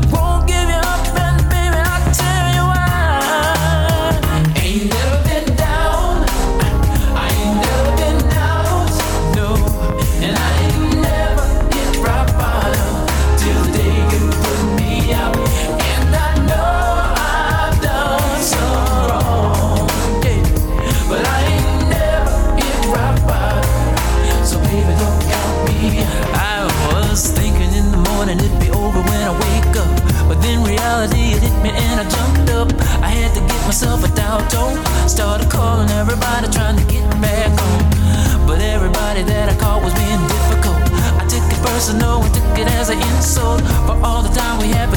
it as an insult for all the time we have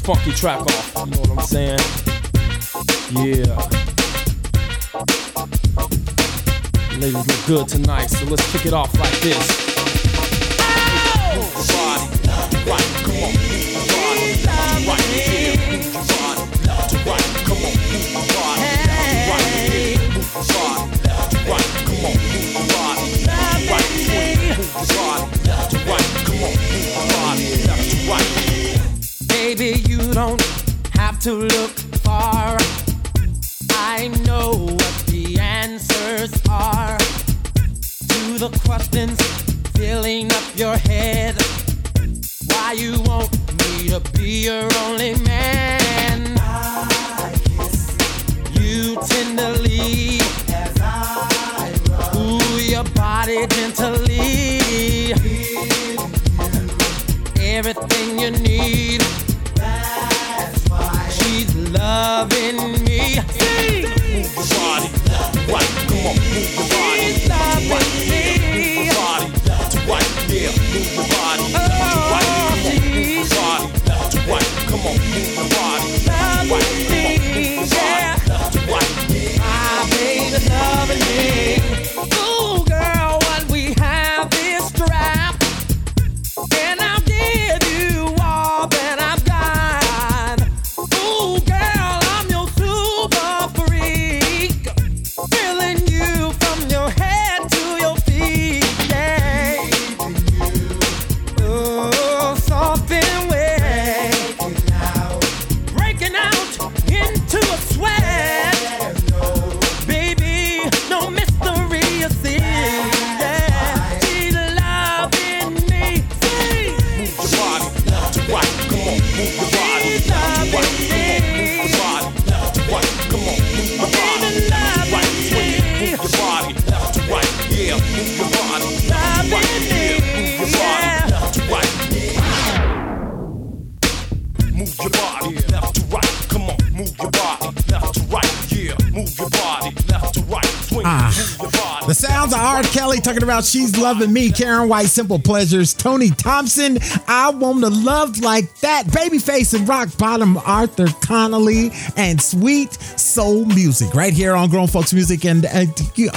this funky track off. You know what I'm saying? Yeah. Ladies look good tonight, so let's kick it off like this. About She's Loving Me, Karyn White, Simple Pleasures, Tony Thompson, I Want to Love Like That, Babyface and Rock Bottom, Arthur Conley, and Sweet Soul Music right here on Grown Folks Music. And uh,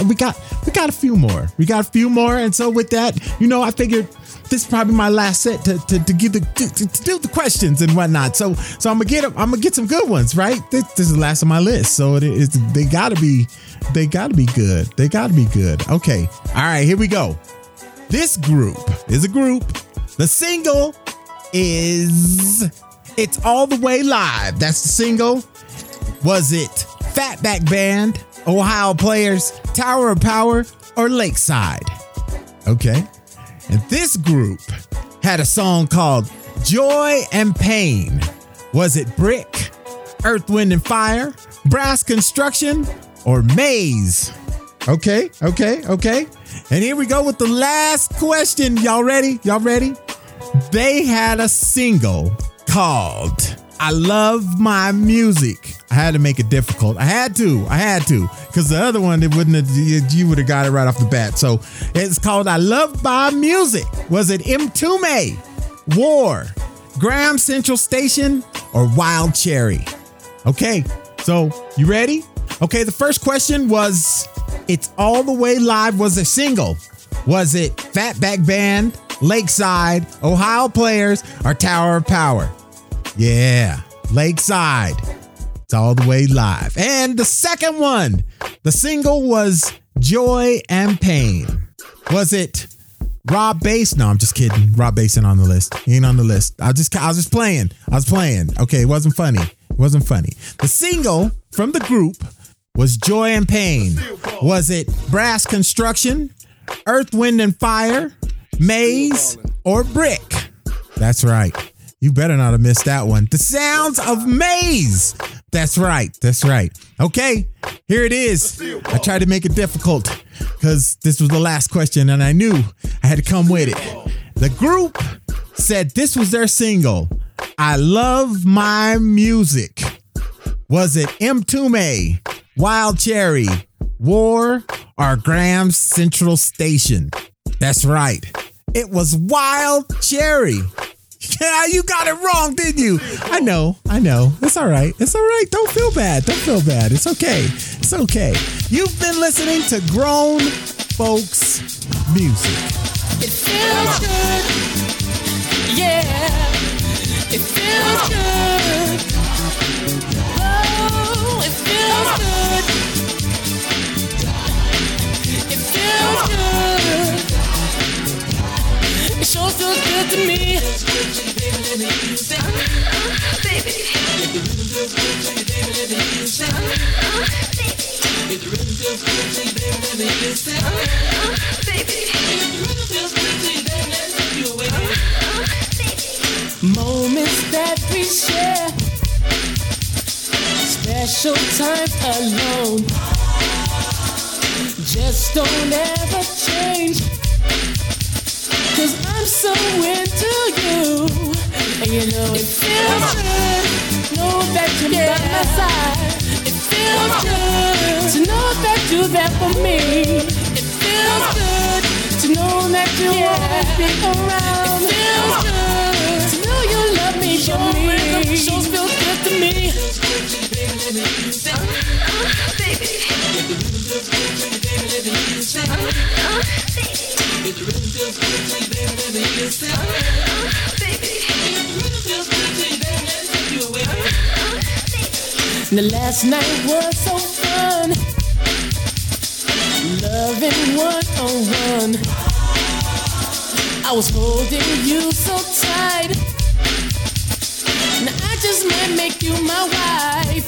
we got we got a few more. We got a few more. And so with that, you know, I figured this is probably my last set to, to, to give the to, to- do the questions and whatnot. So so I'm gonna get I'm gonna get some good ones, right? This, this is the last of my list, so it is they gotta be they gotta be good. They gotta be good. Okay, all right, here we go. This group is a group. The single is it's all the way live. That's the single. Was it Fatback Band, Ohio Players, Tower of Power, or Lakeside? Okay. And this group had a song called Joy and Pain. Was it Brick, Earth, Wind, and Fire, Brass Construction, or Maze? Okay, okay, okay. And here we go with the last question. Y'all ready? Y'all ready? They had a single called I Love My Music. I had to make it difficult. I had to. I had to. Because the other one, it wouldn't have, you, would have got it right off the bat. So it's called I Love My Music. Was it Mtume, War, Graham Central Station, or Wild Cherry? Okay, so you ready? Okay, the first question was It's All the Way Live was a single. Was it Fatback Band, Lakeside, Ohio Players, or Tower of Power? Yeah, Lakeside. It's all the way live. And the second one, the single was Joy and Pain. Was it Rob Bass? No, I'm just kidding. Rob Bass ain't on the list. He ain't on the list. I just I was just playing. I was playing. Okay, it wasn't funny. It wasn't funny. The single from the group was Joy and Pain. Was it Brass Construction, Earth, Wind and Fire, Maze, or Brick? That's right. You better not have missed that one. The sounds of Maze. That's right. That's right. Okay, here it is. I tried to make it difficult because this was the last question and I knew I had to come with it. The group said this was their single, I Love My Music. Was it Mtume, Wild Cherry, War, or Graham's Central Station? That's right. It was Wild Cherry. Yeah, you got it wrong, didn't you? I know, I know. It's all right. It's all right. Don't feel bad. Don't feel bad. It's okay. It's okay. You've been listening to grown folks music. It feels good. Yeah. It feels good. Moments that we share, special times alone, just don't ever change. Cause I'm so into you, and you know it feels good. To know that you're by my side. It feels good to know that you're there for me. It feels good to know that you always be around. It feels good to know you love me for me. Feels good to me. The last night was so fun. Loving one on one. I was holding you so tight. Just might make you my wife.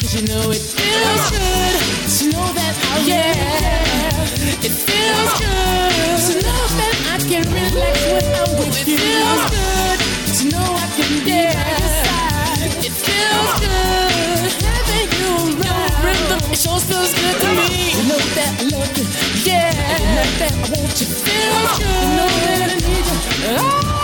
Cause you know it feels good to know that I yeah. It feels good to know that I can relax when I'm with you. It feels good to know I can be by your side. It feels good having you around. Rhythm, it sure feels good to me. You know that I love you, yeah. You know that I want you. Feels good. You know that I need you. Oh,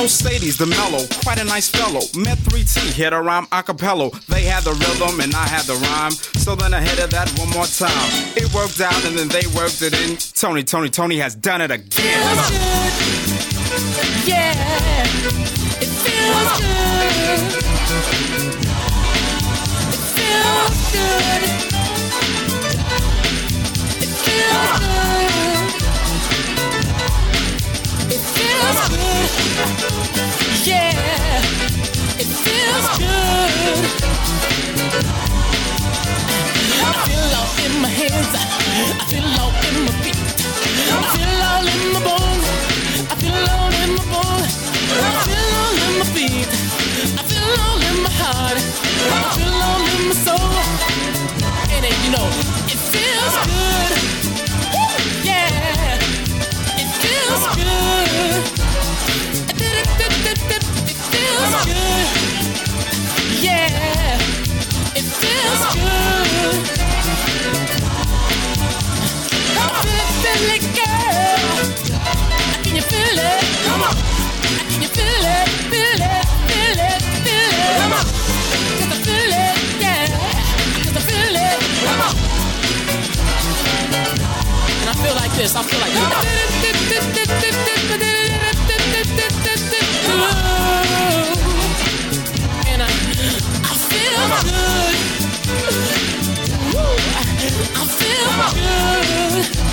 Most ladies, the mellow, quite a nice fellow. Met 3T, hit a rhyme a. They had the rhythm and I had the rhyme. So then I hit it that one more time. It worked out and then they worked it in. Tony, Toni, Toné has done it again. Yeah, it feels good. It feels good. It feels good. Feels good. Yeah, it feels good. I feel all in my hands. I feel all in my feet. I feel all in my bones. I feel all in my bones. I feel all in my feet. I feel all in my heart. I feel all in my soul. And you know, it feels good. Woo, Yeah, it feels good. It feels good. Yeah, it feels good. I feel it, feel it, girl. Can you feel it? Come on. Can you feel it? Feel it, feel it, feel it. Come on. 'Cause I feel it, yeah. 'Cause I feel it. I feel like this. I feel like this. And I, I feel good. I feel good.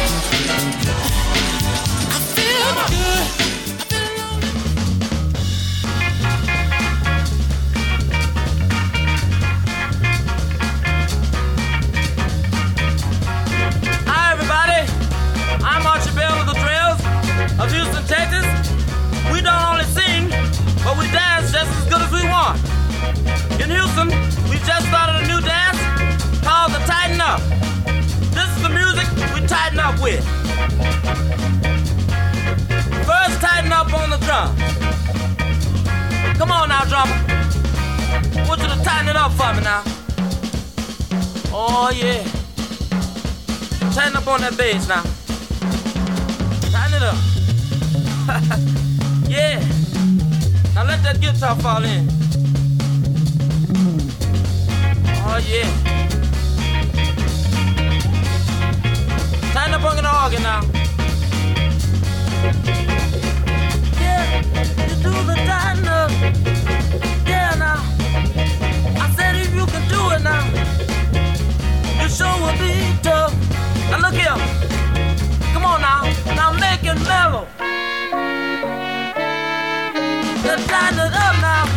Texas, we don't only sing, but we dance just as good as we want. In Houston, we just started a new dance called the Tighten Up. This is the music we tighten up with. First, tighten up on the drum. Come on now, drummer. I want you to tighten it up for me now. Oh, yeah. Tighten up on that bass now. Tighten it up. <laughs> yeah. Now let that guitar fall in. Oh yeah. Tighten up on the organ now. Yeah, you do the time up. Yeah now. I said if you can do it now, your show will be tough. Now look here. Come on now, now make it mellow the planet of now.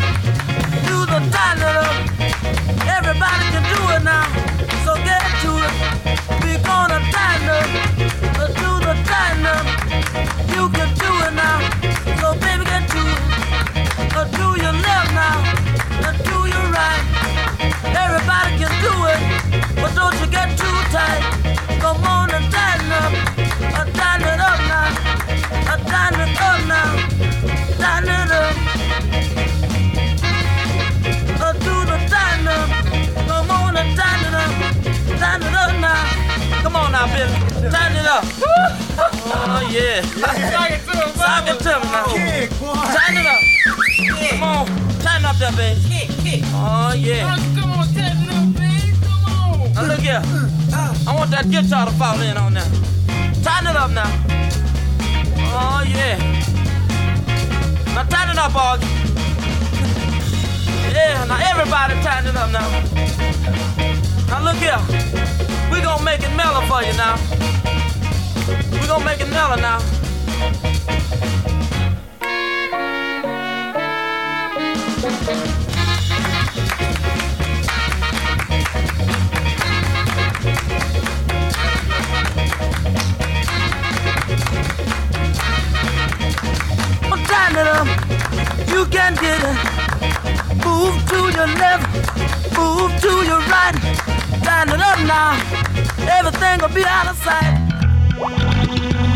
Oh, yeah. Come on, Ted, up, baby. Come on. Now, look here. I want that guitar to fall in on now. Tighten it up now. Oh, yeah. Now, tighten it up, Augie. Yeah, now everybody tighten it up now. Now look here. We gonna make it mellow for you now. We gonna make it mellow now. you can get it. Move to your left, move to your right. Line it up now, everything will be out of sight.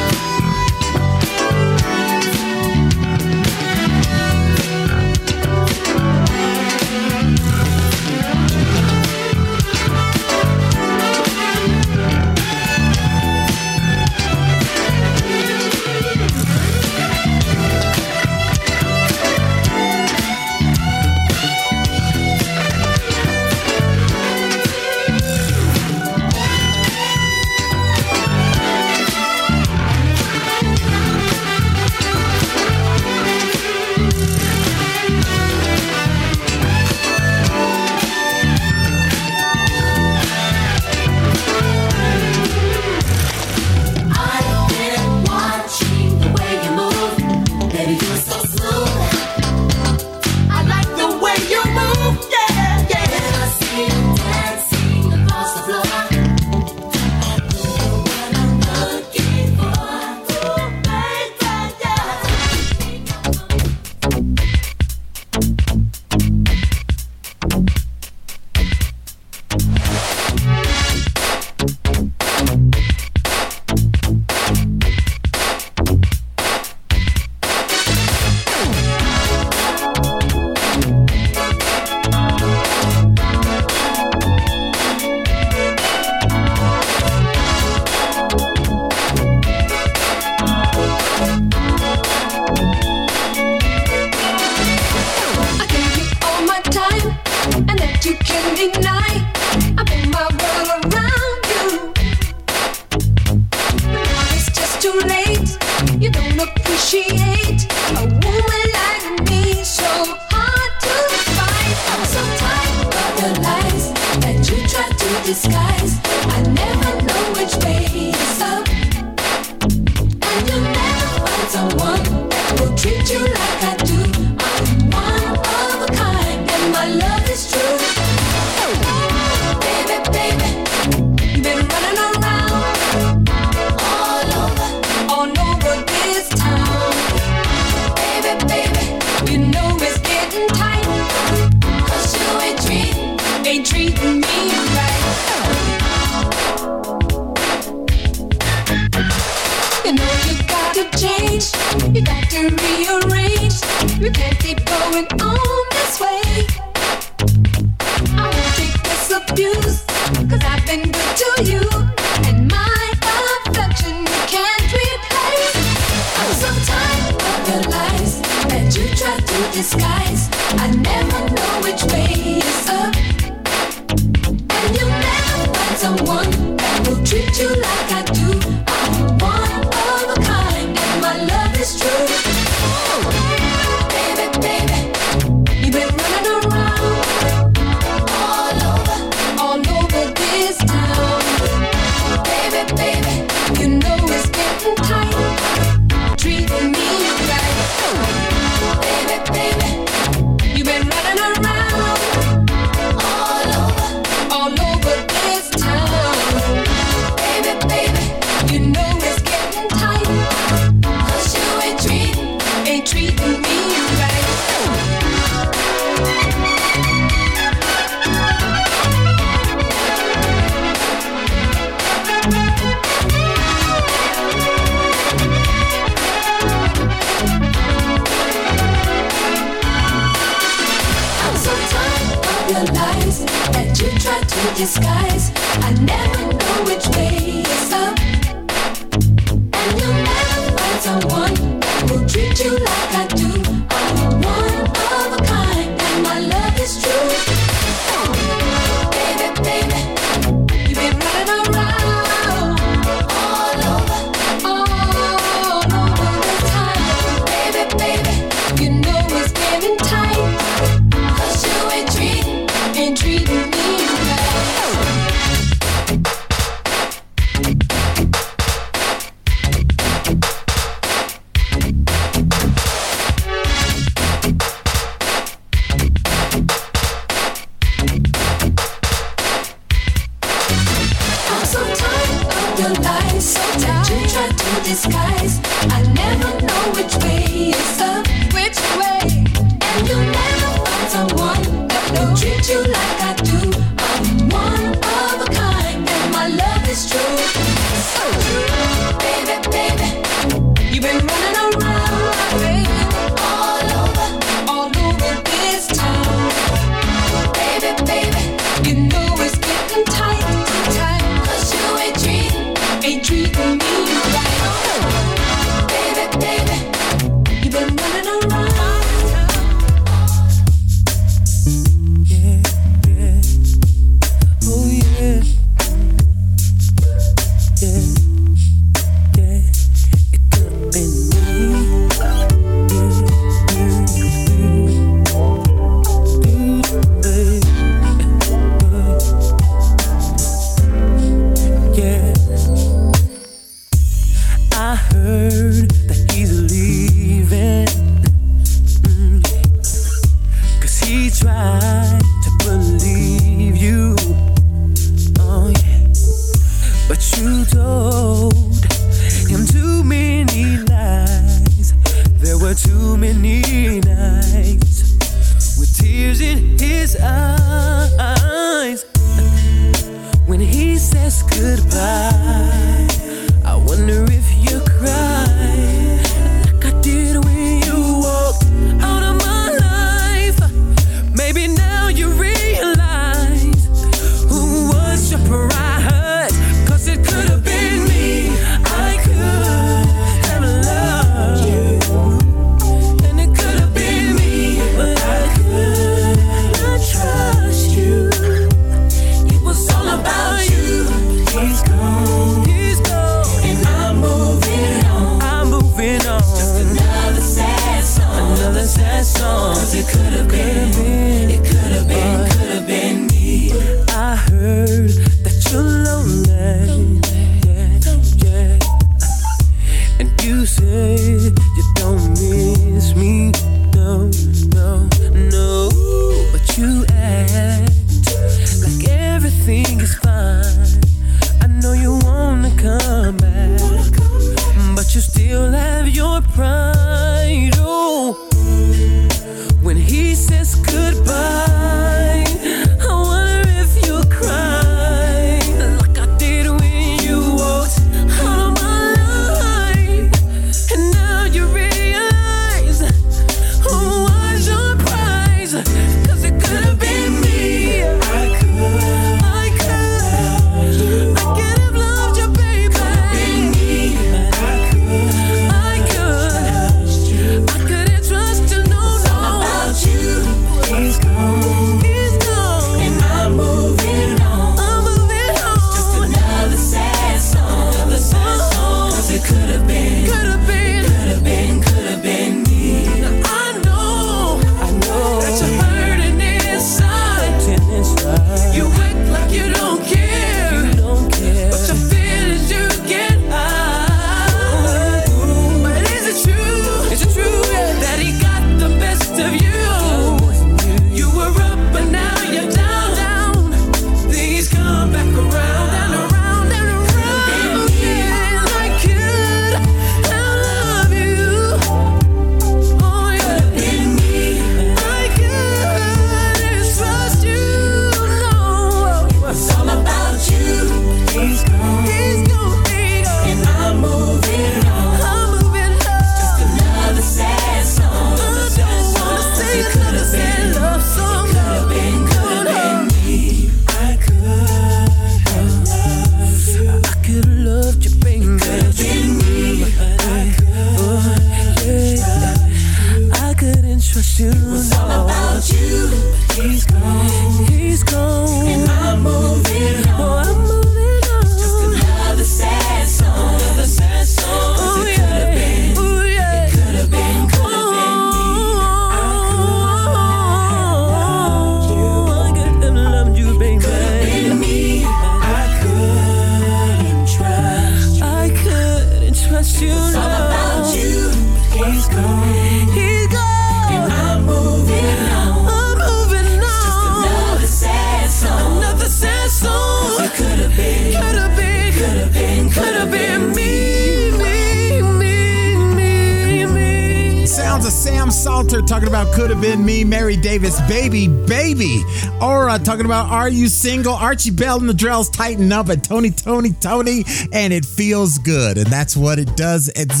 Talking about are you single? Archie Bell and the Drells tighten up at Tony, Toni, Toné, and it feels good. And that's what it does. It's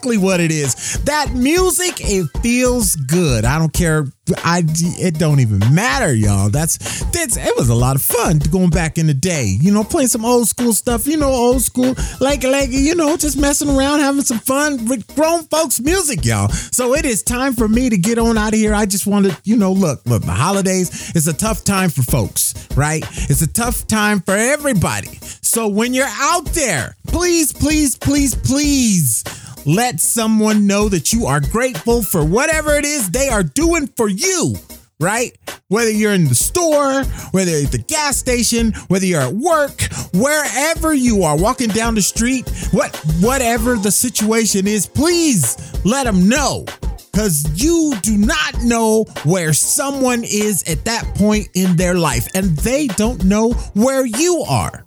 exactly what it is. That music, it feels good. I don't care. I it don't even matter, y'all. That's that's it was a lot of fun going back in the day. You know, playing some old school stuff. You know, old school like like you know, just messing around, having some fun with grown folks music, y'all. So it is time for me to get on out of here. I just want to, you know, look, look, the holidays is a tough time for folks, right? It's a tough time for everybody. So when you're out there, please, please, please, please let someone know that you are grateful for whatever it is they are doing for you, right? Whether you're in the store, whether you're at the gas station, whether you're at work, wherever you are, walking down the street, what whatever the situation is, please let them know. Cause you do not know where someone is at that point in their life, and they don't know where you are.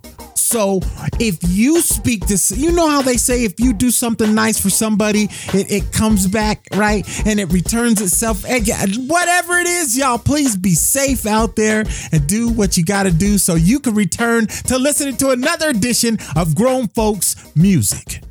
So if you speak to, you know how they say if you do something nice for somebody, it, it comes back, right? And it returns itself. Whatever it is, y'all, please be safe out there and do what you got to do so you can return to listening to another edition of Grown Folks Music.